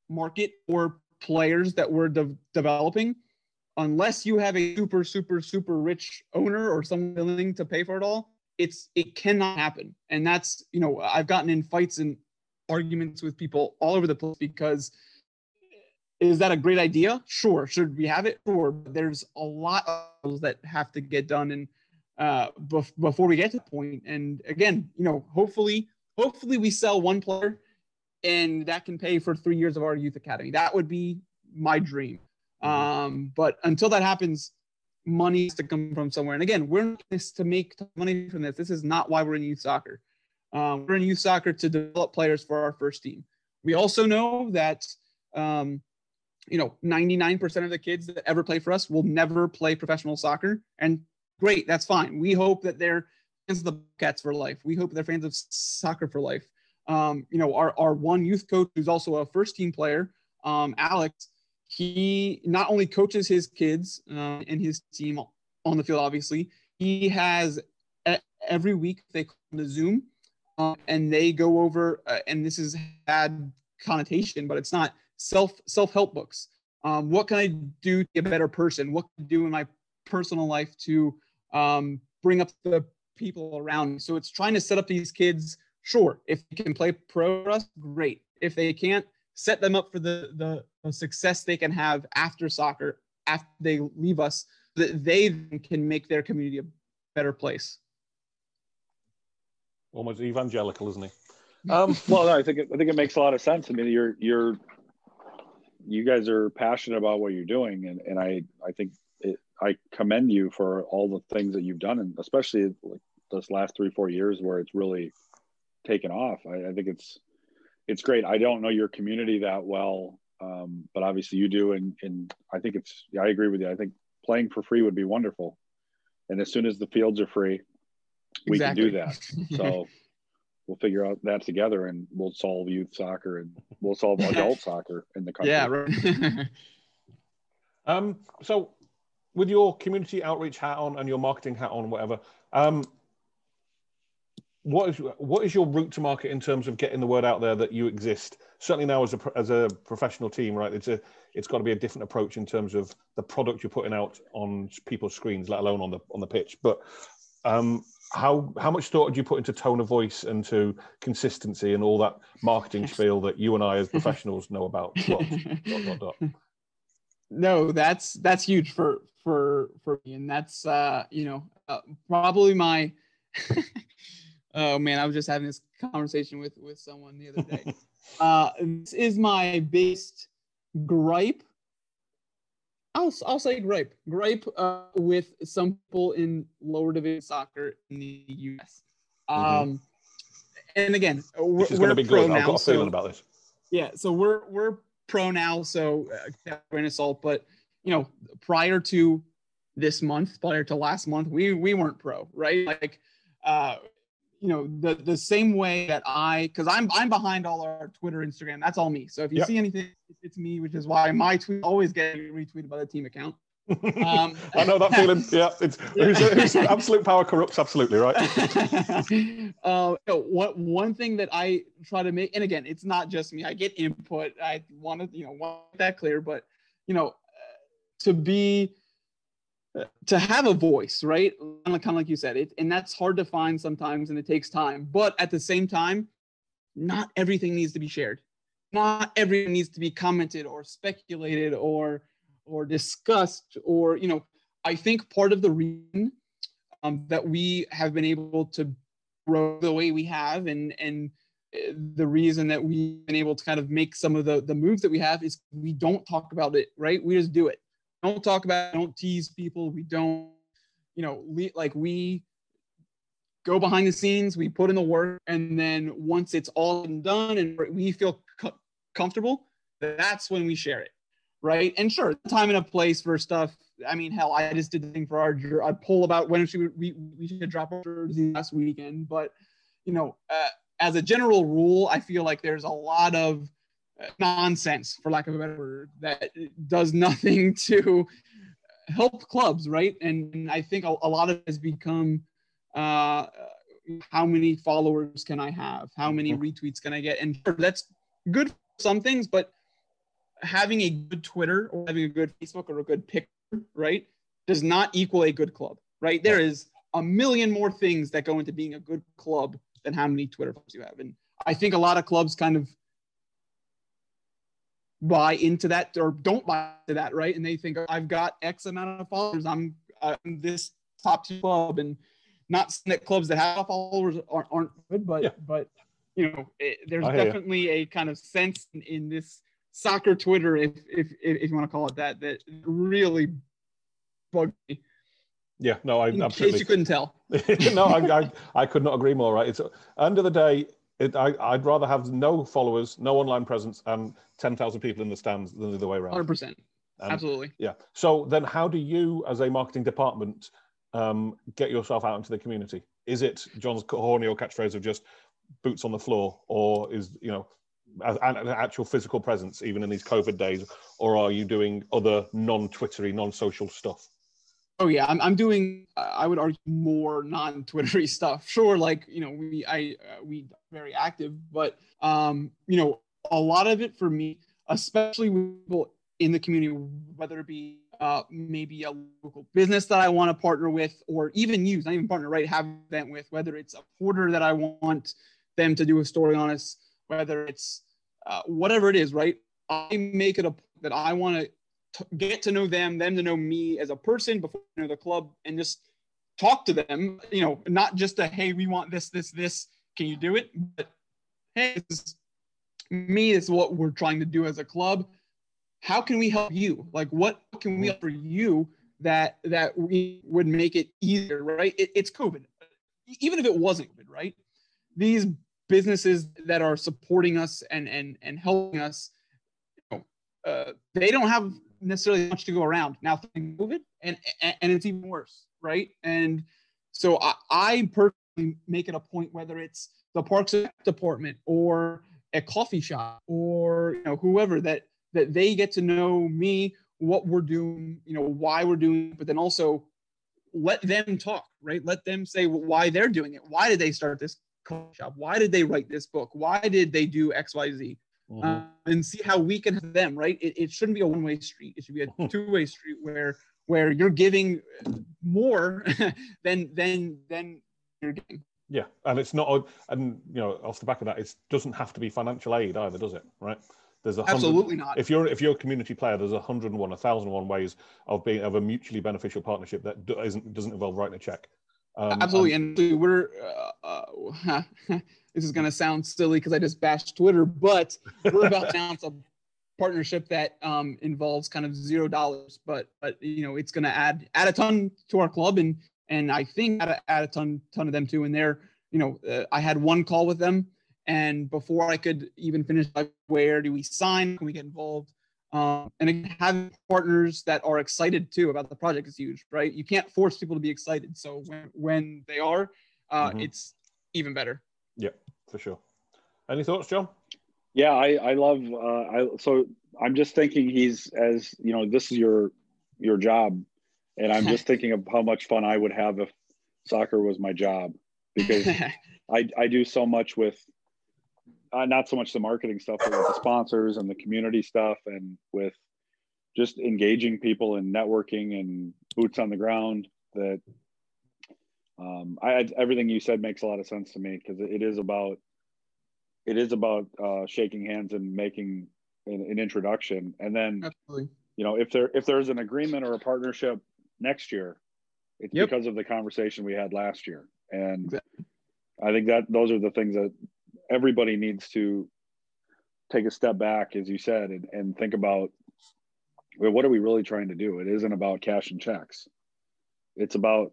market for players that we're de- developing. Unless you have a super super super rich owner or someone willing to pay for it all it's it cannot happen. And that's you know i've gotten in fights and arguments with people all over the place because is that a great idea? Sure. Should we have it? Sure. But there's a lot of that have to get done and uh, bef- before we get to the point. And again you know hopefully hopefully we sell one player and that can pay for three years of our youth academy. That would be my dream. Mm-hmm. Um, but until that happens, money has to come from somewhere. And again, we're in this to make money from this. This is not why we're in youth soccer. Um, we're in youth soccer to develop players for our first team. We also know that, um, you know, 99% of the kids that ever play for us will never play professional soccer. And great, that's fine. We hope that they're of the Cats for life. We hope they're fans of soccer for life. Um, you know, our, our one youth coach, who's also a first team player, um, Alex, he not only coaches his kids uh, and his team on the field, obviously, he has every week they come to Zoom uh, and they go over, uh, and this is had connotation, but it's not self self help books. Um, what can I do to be a better person? What can I do in my personal life to um, bring up the people around me? So it's trying to set up these kids. Sure, if they can play pro for us, great. If they can't, set them up for the, the, the success they can have after soccer, after they leave us, that they can make their community a better place. Almost evangelical, isn't he? Um, well, no, I think it, I think it makes a lot of sense. I mean, you're you're you guys are passionate about what you're doing, and and I I think it, I commend you for all the things that you've done, and especially like this last three four years where it's really taken off. I, I think it's it's great. I don't know your community that well, um, but obviously you do, and and I think it's. Yeah, I agree with you. I think playing for free would be wonderful, and as soon as the fields are free, we exactly. can do that. So we'll figure out that together, and we'll solve youth soccer, and we'll solve adult soccer in the country. Yeah, right. um. So, with your community outreach hat on and your marketing hat on, whatever. Um, what is what is your route to market in terms of getting the word out there that you exist? Certainly now as a as a professional team, right? It's a it's got to be a different approach in terms of the product you're putting out on people's screens, let alone on the on the pitch. But um, how how much thought did you put into tone of voice and to consistency and all that marketing spiel that you and I as professionals know about? dot, dot, dot, no, that's that's huge for for for me, and that's uh, you know uh, probably my Oh man, I was just having this conversation with with someone the other day. uh, this is my biggest gripe. I'll I'll say gripe gripe uh, with some people in lower division soccer in the U.S. Mm-hmm. Um, mm-hmm. and again, we're, this is going to be good. Now, I've got a feeling so, about this. Yeah, so we're we're pro now, so uh, grain of salt. But you know, prior to this month, prior to last month, we we weren't pro, right? Like uh, you know the the same way that I because I'm I'm behind all our Twitter, Instagram. That's all me. So if you yep. see anything, it's me, which is why my tweet always get retweeted by the team account. Um, I know that feeling. Yeah, it's, it's, absolute power corrupts. Absolutely right. uh, one one thing that I try to make, and again, it's not just me. I get input. I want to you know want that clear, but you know, to be to have a voice, right? Kind of like you said, it, and that's hard to find sometimes, and it takes time. But at the same time, not everything needs to be shared. Not everything needs to be commented or speculated or or discussed. Or you know, I think part of the reason um, that we have been able to grow the way we have, and and eh, the reason that we've been able to kind of make some of the the moves that we have is we don't talk about it, right? We just do it don't talk about, don't tease people. We don't, you know, like we go behind the scenes, we put in the work, and then once it's all done and we feel co- comfortable, that's when we share it, right? And sure, time and a place for stuff. I mean, hell, I just did the thing for our a poll about when should we we should drop our jersey last weekend, but you know, uh, as a general rule, I feel like there's a lot of nonsense, for lack of a better word, that does nothing to help clubs, right? And I think a, a lot of it has become uh, how many followers can I have? How many mm-hmm. retweets can I get? And sure, that's good for some things, but having a good Twitter or having a good Facebook or a good picture, right, does not equal a good club, right? There is a million more things that go into being a good club than how many Twitter followers you have. And I think a lot of clubs kind of buy into that or don't buy into that, right? And they think I've got X amount of followers. I'm, I'm this top two club, and not that clubs that have followers aren't, aren't good, but yeah. but you know, it, there's definitely you. a kind of sense in, in, this soccer Twitter, if, if if you want to call it that, that really bugged me. Yeah, no, I in absolutely. case you couldn't tell. no, I, I, I could not agree more. Right, it's end of the day, it, I, would rather have no followers, no online presence, and 10,000 people in the stands than the other way around. 100%. And, Absolutely. Yeah. So then, how do you, as a marketing department, um, get yourself out into the community? Is it John's corny or catchphrase of just boots on the floor, or is you know an actual physical presence even in these COVID days, or are you doing other non-Twittery, non-social stuff? Oh yeah, I'm, I'm doing. I would argue more non-Twittery stuff. Sure, like you know, we I uh, we very active, but um, you know, a lot of it for me, especially with people in the community, whether it be uh, maybe a local business that I want to partner with, or even use, not even partner, right? Have an event with, whether it's a porter that I want them to do a story on us, whether it's uh, whatever it is, right? I make it a that I want to get to know them, them to know me as a person before you know the club, and just talk to them. You know, not just a hey, we want this, this, this. Can you do it? But hey, this is me. This is what we're trying to do as a club. How can we help you? Like, what can we offer you that that we would make it easier? Right? It, it's COVID. Even if it wasn't COVID, right? These businesses that are supporting us and and and helping us, uh, they don't have necessarily much to go around now through COVID, and and it's even worse, right? And so I, I personally make it a point whether it's the parks department or a coffee shop or you know whoever that that they get to know me, what we're doing, you know, why we're doing, it, but then also let them talk, right? Let them say why they're doing it. Why did they start this coffee shop? Why did they write this book? Why did they do X, Y, Z? Mm-hmm. uh, and see how we can help them. Right? It, it shouldn't be a one way street. It should be a two way street where where you're giving more than than than you're getting. Yeah, and it's not, and you know, off the back of that, it doesn't have to be financial aid either, does it? Right? There's a absolutely not. If you're if you're a community player, there's a hundred and one, a thousand and one ways of being of a mutually beneficial partnership that doesn't doesn't involve writing a check. Um, absolutely, and, and we're uh, uh, this is going to sound silly because I just bashed Twitter, but we're about to announce a partnership that um, involves kind of zero dollars, but but you know it's going to add add a ton to our club, and and I think add a, add a ton ton of them too. And they're you know, uh, I had one call with them, and before I could even finish, like, where do we sign? Can we get involved? Um, and having partners that are excited too about the project is huge, right? You can't force people to be excited. So when, when they are, uh, mm-hmm. it's even better. Yeah, for sure. Any thoughts, John? Yeah, I, I love. Uh, I so I'm just thinking he's as you know this is your your job, and I'm just thinking of how much fun I would have if soccer was my job because I I do so much with uh, not so much the marketing stuff, but with the sponsors and the community stuff, and with just engaging people and networking and boots on the ground. That um, I everything you said makes a lot of sense to me because it is about it is about uh, shaking hands and making an, an introduction, and then Absolutely. you know if there if there's an agreement or a partnership next year, it's yep. because of the conversation we had last year, and exactly. I think that those are the things that everybody needs to take a step back, as you said, and, and think about well, what are we really trying to do? It isn't about cash and checks. It's about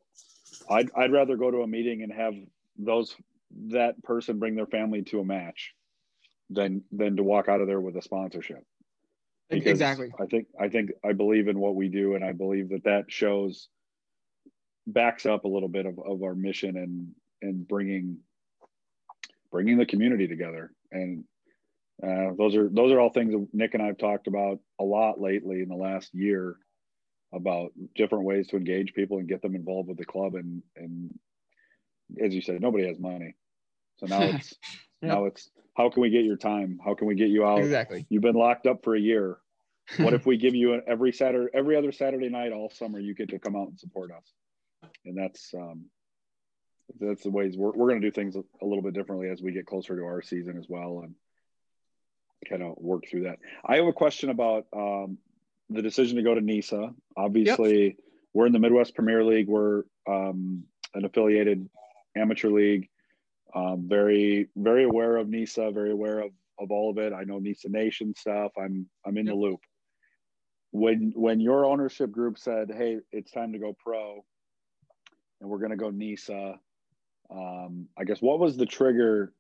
I'd, I'd rather go to a meeting and have those that person bring their family to a match than than to walk out of there with a sponsorship. Because exactly. I think I think I believe in what we do, and I believe that that shows backs up a little bit of, of our mission and and bringing bringing the community together. And uh, those are those are all things that Nick and I've talked about a lot lately in the last year about different ways to engage people and get them involved with the club. And and as you said, nobody has money, so now it's yep. now it's how can we get your time? How can we get you out? Exactly. You've been locked up for a year. What if we give you an, every Saturday, every other Saturday night all summer? You get to come out and support us, and that's um, that's the ways we're, we're going to do things a little bit differently as we get closer to our season as well and kind of work through that. I have a question about um, the decision to go to NISA. Obviously, yep. we're in the Midwest Premier League. We're um, an affiliated amateur league. Um, very, very aware of NISA. Very aware of, of all of it. I know NISA Nation stuff. I'm I'm in yep. the loop. When when your ownership group said, "Hey, it's time to go pro," and we're going to go NISA, um, I guess what was the trigger,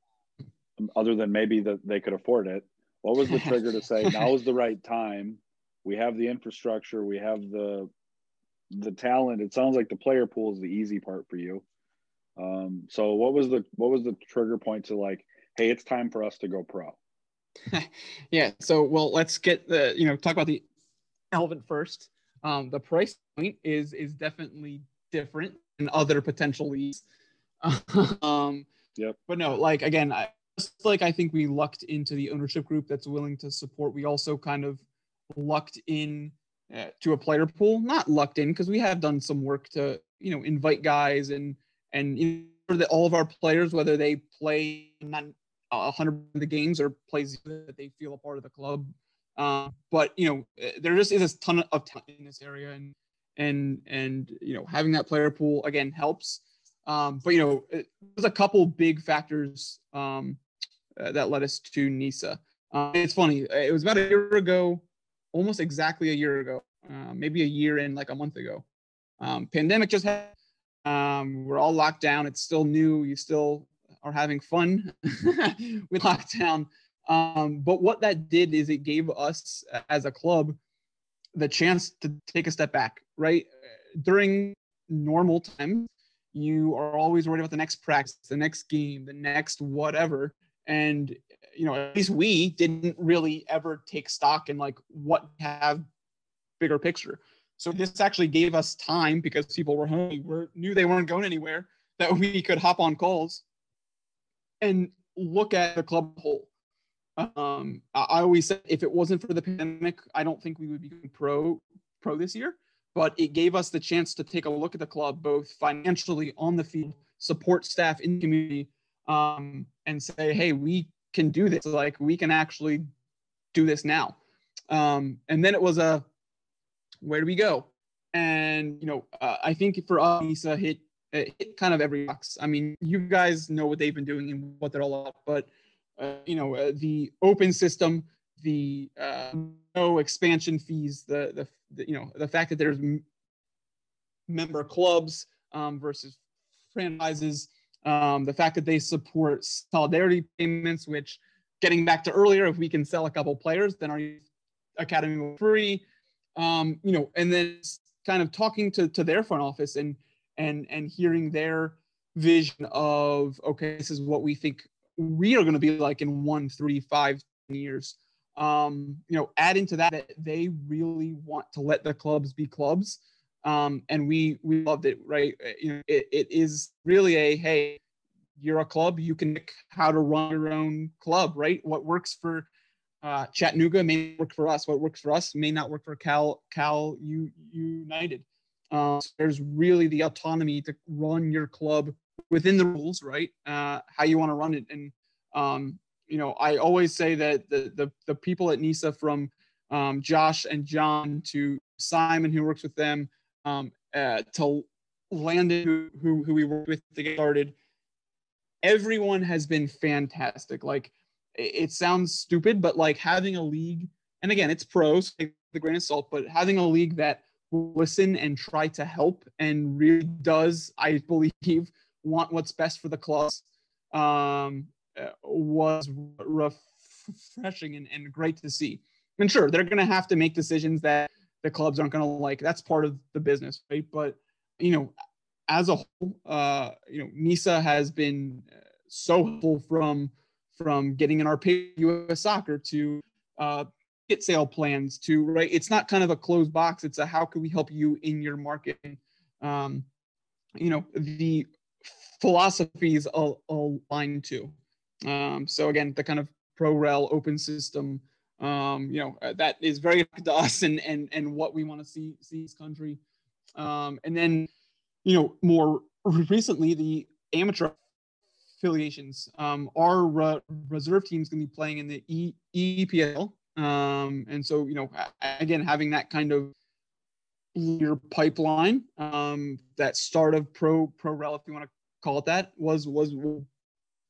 other than maybe that they could afford it? What was the trigger to say now is the right time? We have the infrastructure, we have the the talent. It sounds like the player pool is the easy part for you. Um, so what was the what was the trigger point to like, hey, it's time for us to go pro? yeah. So, well, let's get the you know talk about the elephant first. Um, the price point is is definitely different than other potential leagues. um, yep. But no, like again, I, just like I think we lucked into the ownership group that's willing to support. We also kind of lucked in uh, to a player pool. Not lucked in because we have done some work to you know invite guys and and you know, that all of our players, whether they play not hundred of the games or plays that they feel a part of the club. Um, but you know, there just is a ton of talent in this area, and and and you know, having that player pool again helps. Um, but you know, there's a couple big factors um, uh, that led us to NISA. Uh, it's funny. It was about a year ago, almost exactly a year ago, uh, maybe a year and like a month ago. Um, pandemic just happened. Um, we're all locked down. It's still new. You still are having fun with lockdown. Um, but what that did is it gave us as a club the chance to take a step back, right? During normal times, you are always worried about the next practice, the next game, the next whatever. And, you know, at least we didn't really ever take stock in like what have bigger picture. So this actually gave us time because people were home, we knew they weren't going anywhere, that we could hop on calls and look at the club whole. Um, I always said if it wasn't for the pandemic, I don't think we would be pro pro this year. But it gave us the chance to take a look at the club, both financially on the field, support staff in the community, um, and say, hey, we can do this. Like we can actually do this now. Um, and then it was a where do we go? And you know, uh, I think for us, NISA hit hit kind of every box. I mean, you guys know what they've been doing and what they're all about, but uh, you know, uh, the open system, the uh, no expansion fees, the, the, the you know the fact that there's member clubs um, versus franchises, um, the fact that they support solidarity payments, which getting back to earlier, if we can sell a couple players, then our academy will free. Um, you know, and then kind of talking to to their front office and and and hearing their vision of okay this is what we think we are going to be like in one three five years um you know add into that that they really want to let the clubs be clubs um and we we loved it right uh, you know it, it is really a hey you're a club you can pick how to run your own club right what works for uh, Chattanooga may work for us. What works for us may not work for Cal Cal U, United. Uh, so there's really the autonomy to run your club within the rules, right? Uh, how you want to run it. And, um, you know, I always say that the, the, the people at NISA from um, Josh and John to Simon, who works with them, um, uh, to Landon, who, who, who we worked with to get started, everyone has been fantastic. Like, it, sounds stupid, but like having a league, and again, it's pros, the grain of salt, but having a league that listen and try to help and really does, I believe, want what's best for the club um, was refreshing and, and great to see. And sure, they're going to have to make decisions that the clubs aren't going to like. That's part of the business, right? But, you know, as a whole, uh, you know, NISA has been uh, so helpful from from getting in our pay US soccer to uh, ticket sale plans to right it's not kind of a closed box it's a how can we help you in your market um, you know the philosophies align to um, so again the kind of pro rel open system um, you know uh, that is very to us and and and what we want to see see this country. Um, and then you know more recently the amateur affiliations um, our reserve team is going to be playing in the e- EPL um, and so, you know, again, having that kind of your pipeline, um, that start of pro pro rel, if you want to call it that, was was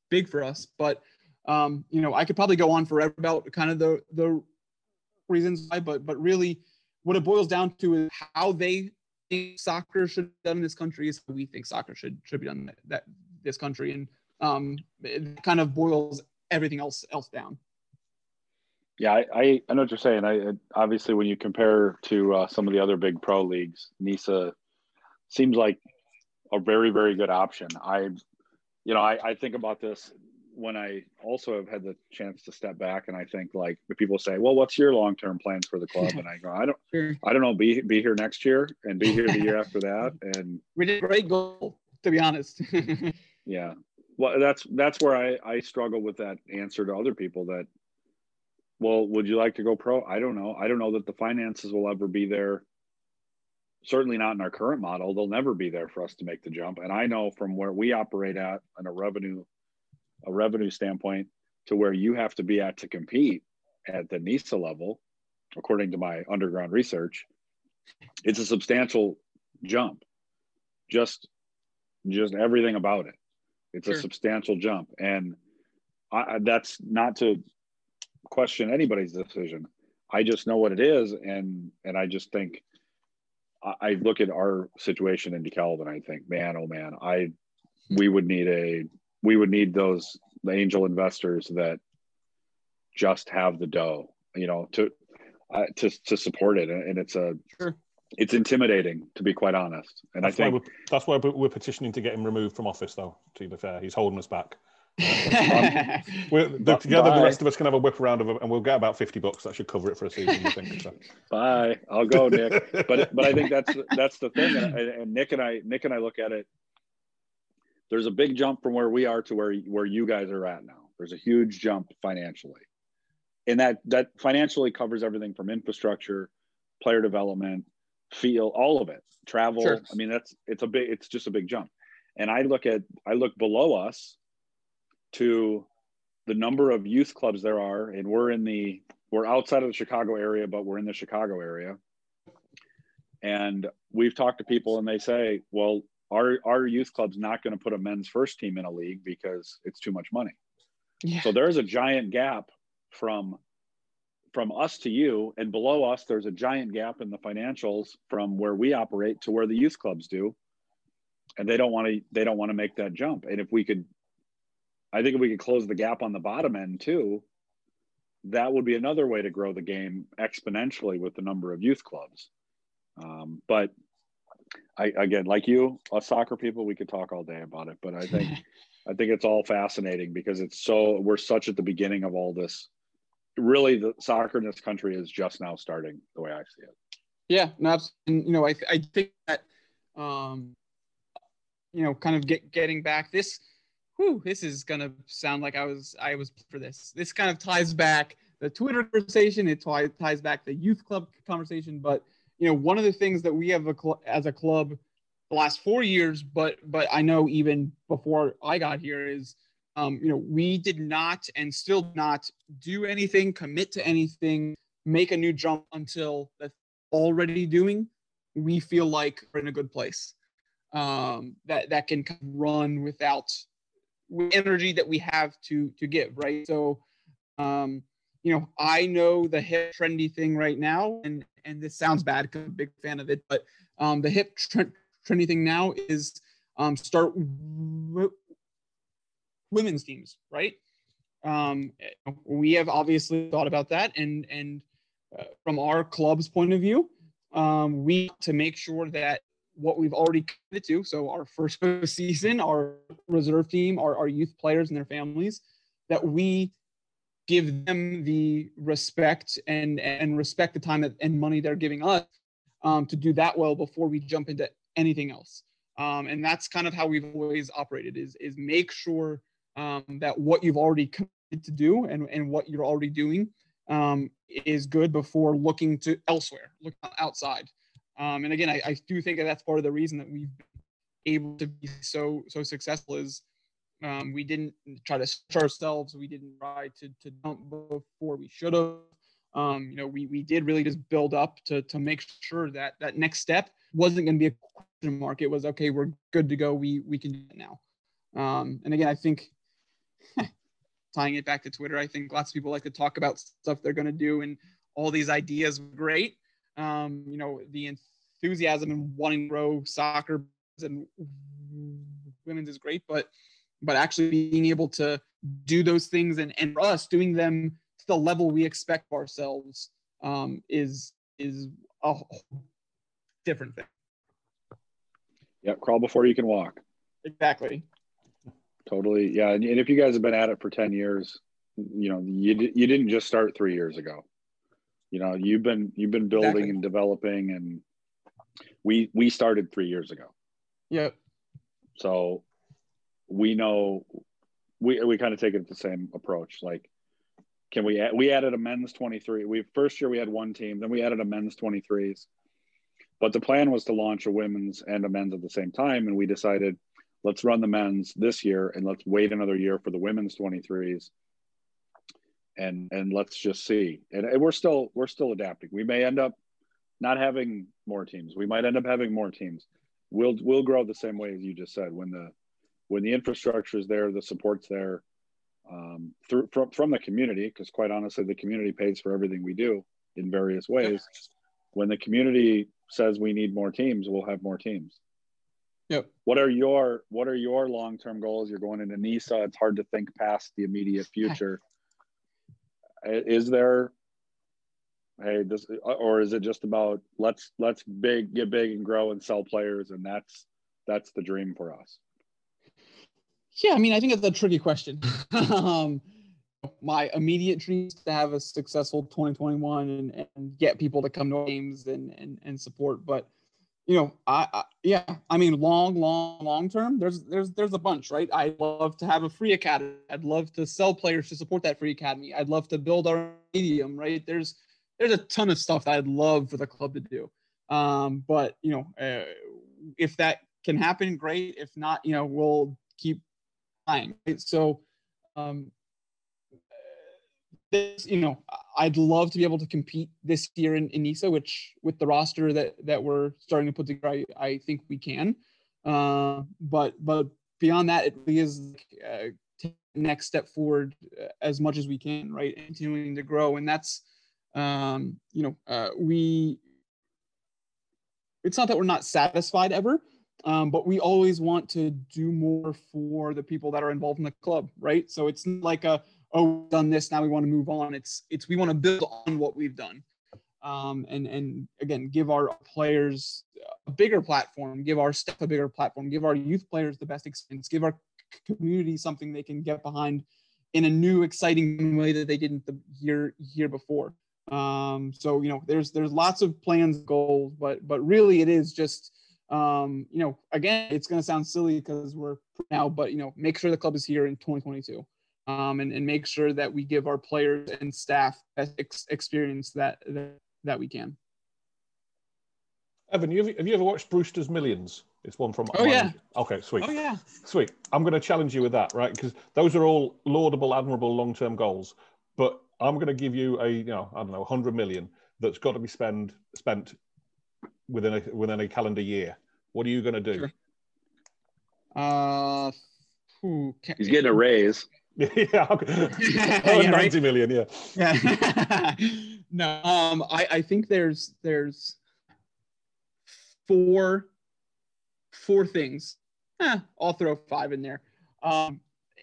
big for us. But um, you know, I could probably go on forever about kind of the the reasons why, but but really, what it boils down to is how they think soccer should be done in this country is how we think soccer should should be done that, that this country, and um, it kind of boils everything else else down. Yeah, I, I, I know what you're saying. I obviously when you compare to uh, some of the other big pro leagues, NISA seems like a very very good option. I, you know, I, I think about this when I also have had the chance to step back and I think like people say, well, what's your long term plans for the club? And I go, I don't, sure. I don't know. Be be here next year and be here the year after that. And we did a great goal, to be honest. yeah, well, that's that's where I I struggle with that answer to other people that. Well, would you like to go pro? I don't know. I don't know that the finances will ever be there certainly not in our current model. They'll never be there for us to make the jump. And I know from where we operate at on a revenue a revenue standpoint to where you have to be at to compete at the NISA level, according to my underground research, it's a substantial jump. Just just everything about it. It's sure. a substantial jump. And I, that's not to question anybody's decision. I just know what it is, and and I just think I look at our situation in DeKalb and I think, man, oh man, I we would need a we would need those the angel investors that just have the dough, you know, to uh, to to support it, and it's a sure. it's intimidating to be quite honest. And that's I think why that's why we're petitioning to get him removed from office, though. To be fair, he's holding us back. Um, the, together, Bye. the rest of us can have a whip around of it, and we'll get about fifty bucks. That should cover it for a season. I think. So. Bye. I'll go, Nick. but but I think that's that's the thing, and, and Nick and I Nick and I look at it there's a big jump from where we are to where where you guys are at now. There's a huge jump financially, and that that financially covers everything from infrastructure, player development, feel, all of it, travel. Sure. I mean, that's it's a big, it's just a big jump. And I look at I look below us to the number of youth clubs there are, and we're in the we're outside of the Chicago area, but we're in the Chicago area. And we've talked to people, and they say, well, our our youth club's not going to put a men's first team in a league because it's too much money. Yeah. So there's a giant gap from from us to you and below us there's a giant gap in the financials from where we operate to where the youth clubs do and they don't want to they don't want to make that jump and if we could i think if we could close the gap on the bottom end too that would be another way to grow the game exponentially with the number of youth clubs um, but I again, like you, us soccer people, we could talk all day about it, but I think I think it's all fascinating because it's so we're such at the beginning of all this. Really, the soccer in this country is just now starting, the way I see it. Yeah, no, and you know, I I think that, um, you know, kind of get getting back this. Whew, this is gonna sound like I was I was for this. This kind of ties back the Twitter conversation. It ties back the youth club conversation, but you know, one of the things that we have a cl- as a club the last four years, but but I know even before I got here is, um, you know, we did not and still not do anything, commit to anything, make a new jump until that's already doing. We feel like we're in a good place. Um, that that can run without energy that we have to to give, right? So, um, you know, I know the hip trendy thing right now, and and this sounds bad because I'm a big fan of it, but um, the hip tre- trendy thing now is um, start w- women's teams, right? Um, we have obviously thought about that, and and uh, from our club's point of view, um, we to make sure that what we've already committed to, so our first season, our reserve team, our, our youth players and their families, that we give them the respect and and respect the time that, and money they're giving us um, to do that well before we jump into anything else. Um, and that's kind of how we've always operated is is make sure um, that what you've already committed to do and, and what you're already doing um, is good before looking to elsewhere, look outside. Um, and again, I, I do think that that's part of the reason that we've been able to be so so successful is um, we didn't try to stretch ourselves. We didn't try to, to dump before we should have. Um, you know, we, we did really just build up to, to make sure that that next step wasn't going to be a question mark. It was, okay, we're good to go. We, we can do it now. Um, and again, I think tying it back to Twitter, I think lots of people like to talk about stuff they're going to do and all these ideas great. Um, you know, the enthusiasm and wanting to grow soccer and women's is great, but but actually being able to do those things and, and for us doing them to the level we expect of ourselves um, is is a different thing. Yeah, crawl before you can walk. Exactly. totally. Yeah, and if you guys have been at it for ten years, you know you you didn't just start three years ago. You know you've been you've been building exactly. and developing, and we we started three years ago. Yep. So we know we we kind of take it the same approach. Like, can we add, we added a men's twenty three? We first year we had one team, then we added a men's twenty threes. But the plan was to launch a women's and a men's at the same time, and we decided let's run the men's this year and let's wait another year for the women's 23s and and let's just see and, and, we're still we're still adapting we may end up not having more teams we might end up having more teams we'll we'll grow the same way as you just said when the when the infrastructure is there the support's there um, through from, from the community because quite honestly the community pays for everything we do in various ways when the community says we need more teams we'll have more teams Yep. What are your What are your long term goals? You're going into NISA. It's hard to think past the immediate future. Is there, hey, this, or is it just about let's let's big get big and grow and sell players, and that's that's the dream for us. Yeah, I mean, I think it's a tricky question. um, my immediate dream is to have a successful 2021 and, and get people to come to games and, and, and support. But you know, I, I, yeah, I mean, long, long, long term, there's there's there's a bunch, right? I'd love to have a free academy. I'd love to sell players to support that free academy. I'd love to build our medium, right? There's there's a ton of stuff that I'd love for the club to do. Um, but you know, uh, if that can happen, great. If not, you know, we'll keep trying. Right? So, um, this, you know, I'd love to be able to compete this year in, in NISA, which with the roster that that we're starting to put together, I, I think we can. Uh, but but beyond that, it really is uh, next step forward uh, as much as we can, right? Continuing to grow, and that's um, you know uh, we. It's not that we're not satisfied ever, um, but we always want to do more for the people that are involved in the club, right? So it's like a oh we've done this now we want to move on. It's it's we want to build on what we've done. Um, and and again give our players a bigger platform give our staff a bigger platform give our youth players the best experience give our community something they can get behind in a new exciting way that they didn't the year year before. Um, so you know there's there's lots of plans goals but but really it is just um, you know again it's going to sound silly because we're now but you know make sure the club is here in 2022 um, and, and make sure that we give our players and staff best ex- experience that, that that we can. Evan, have you, have you ever watched Brewster's Millions? It's one from. Oh yeah. Okay, sweet. Oh yeah. Sweet. I'm going to challenge you with that, right? Because those are all laudable, admirable, long-term goals. But I'm going to give you a, you know, I don't know, 100 million that's got to be spent spent within a within a calendar year. What are you going to do? Sure. Uh, He's getting a raise. yeah, yeah, 90 right? million, yeah. Yeah. no, um, I, I think there's there's four four things. Eh, I'll throw five in there. Um,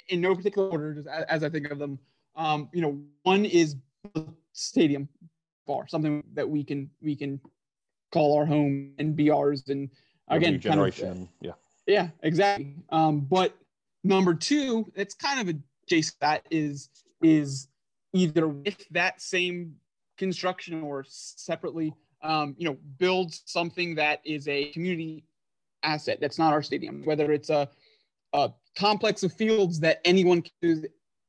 in no particular order, just as, as I think of them. Um, you know, one is stadium bar, something that we can we can call our home and be ours, and again, generation, kind of, yeah, yeah, exactly. Um, but number two, it's kind of a Jason that is is either with that same construction or separately um, you know build something that is a community asset that's not our stadium whether it's a, a complex of fields that anyone can use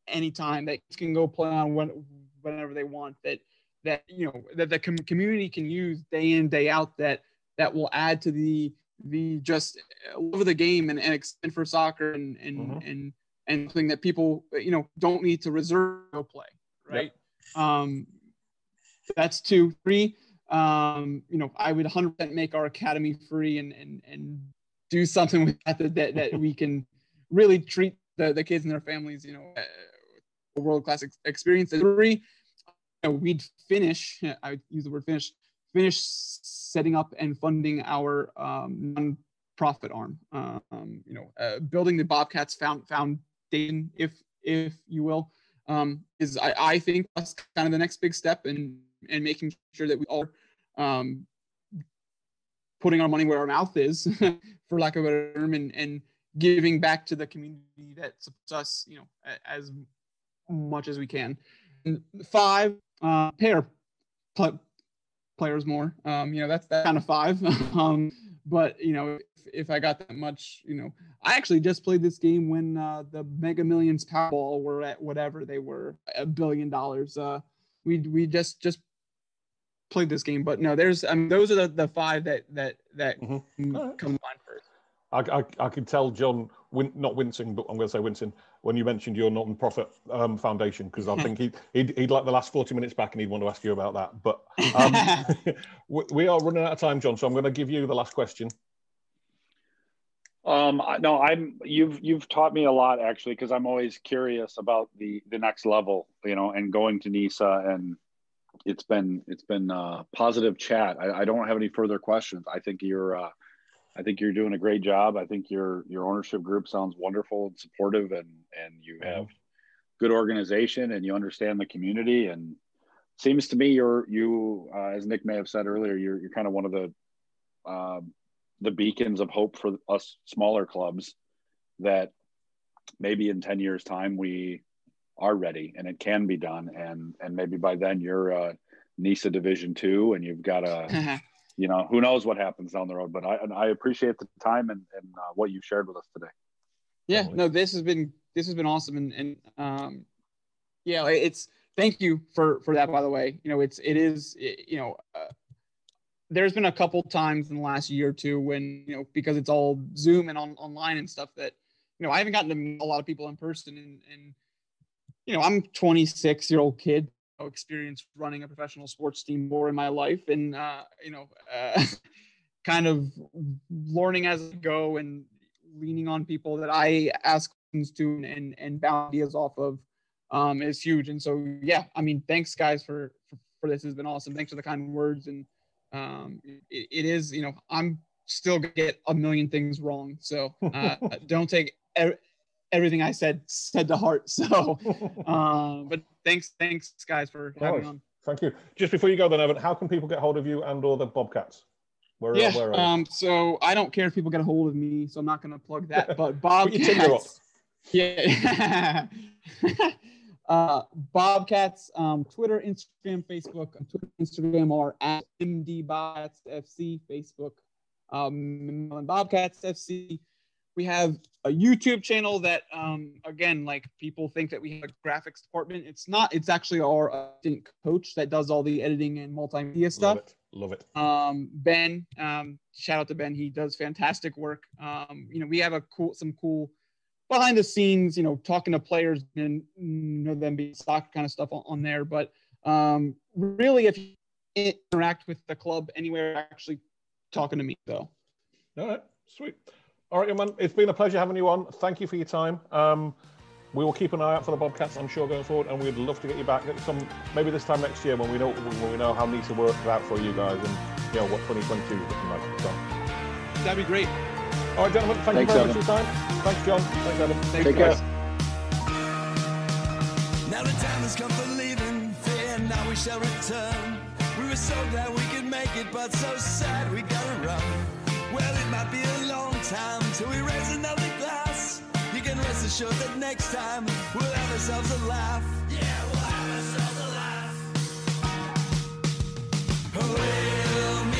anytime that can go play on when, whenever they want that that you know that the com- community can use day in day out that that will add to the the just love of the game and, and extend for soccer and and mm-hmm. and and something that people you know don't need to reserve to play right? Yep. um that's two three. Um you know i would 100% make our academy free and and and do something with that that, that we can really treat the, the kids and their families you know a world class ex- experience. And three you know, we'd finish i would use the word finish finish setting up and funding our um, non-profit arm. Um, you know uh, building the bobcats found found Dayton, if if you will, um, is I, I think that's kind of the next big step in and making sure that we are um, putting our money where our mouth is, for lack of a better term, and and giving back to the community that supports us, you know, as much as we can. And five, uh, pair pl- players more. Um, you know, that's that kind of five. um, but you know, if, if, I got that much, you know, I actually just played this game when uh, the Mega Millions Powerball were at whatever they were, a billion dollars. Uh, we we just just played this game, but no, there's I mean those are the, the five that that that mm-hmm. come to mind first. I, I, I could tell John, win, not wincing, but I'm going to say wincing, when you mentioned your non-profit um, foundation, because I think he'd, he'd, he'd, like the last 40 minutes back and he'd want to ask you about that. But um, we are running out of time, John, so I'm going to give you the last question. Um, no, I'm you've you've taught me a lot actually because I'm always curious about the the next level, you know, and going to NISA and it's been it's been a positive chat. I, I don't have any further questions. I think you're uh, I think you're doing a great job. I think your your ownership group sounds wonderful and supportive, and and you mm-hmm. have good organization and you understand the community. And seems to me you're you uh, as Nick may have said earlier, you're you're kind of one of the uh, the beacons of hope for us smaller clubs that maybe in 10 years time we are ready and it can be done and and maybe by then you're uh NISA division two and you've got a you know who knows what happens down the road but i i appreciate the time and, and uh, what you've shared with us today. Yeah no this has been this has been awesome and and um yeah it's thank you for for that by the way. You know it's it is it, you know uh, there's been a couple times in the last year or two when you know because it's all zoom and on, online and stuff that you know i haven't gotten to meet a lot of people in person and and you know, I'm 26 year old kid, experience running a professional sports team more in my life, and uh, you know, uh, kind of learning as I go and leaning on people that I ask questions to and and bounce ideas off of um, is huge. And so, yeah, I mean, thanks guys for for, for this. has been awesome. Thanks for the kind words, and um, it, it is, you know, I'm still gonna get a million things wrong. So uh, don't take everything I said said to heart. So, uh, but thanks, thanks guys for having me on. Thank you. Just before you go, then Evan, how can people get hold of you and or the Bobcats? Where, yeah. Where um. So I don't care if people get a hold of me, so I'm not going to plug that. But Bobcats. yeah. uh, Bobcats. Um, Twitter, Instagram, Facebook. Twitter, Instagram are at MD Bobcats FC. Facebook, um, Bobcats FC we have a YouTube channel that, um, again, like people think that we have a graphics department. It's not. It's actually our assistant coach that does all the editing and multimedia stuff. Love it. Love it. Um, ben, um, shout out to Ben. He does fantastic work. Um, you know, we have a cool, some cool behind the scenes, you know, talking to players and you know them being soccer kind of stuff on, on there. But um, really, if you interact with the club anywhere, actually talking to me though. All right, sweet. All right, man. It's been a pleasure having you on. Thank you for your time. Um, we will keep an eye out for the Bobcats, I'm sure, going forward, and we'd love to get you back at some maybe this time next year when we know when we know how NISA works out for you guys and you know what 2022 is looking like. So that'd be great. All right, gentlemen. Thank Thanks, you very Evan. much for your time. Thanks, John. Thanks, Evan. Thanks, Take guys. care. Now the time has come for leaving. Fear now we shall return. We were so glad we could make it, but so sad we gotta run. Well, it might be a long time till we raise another glass. You can rest assured that next time we'll have ourselves a laugh. Yeah, we'll have ourselves a laugh. Oh,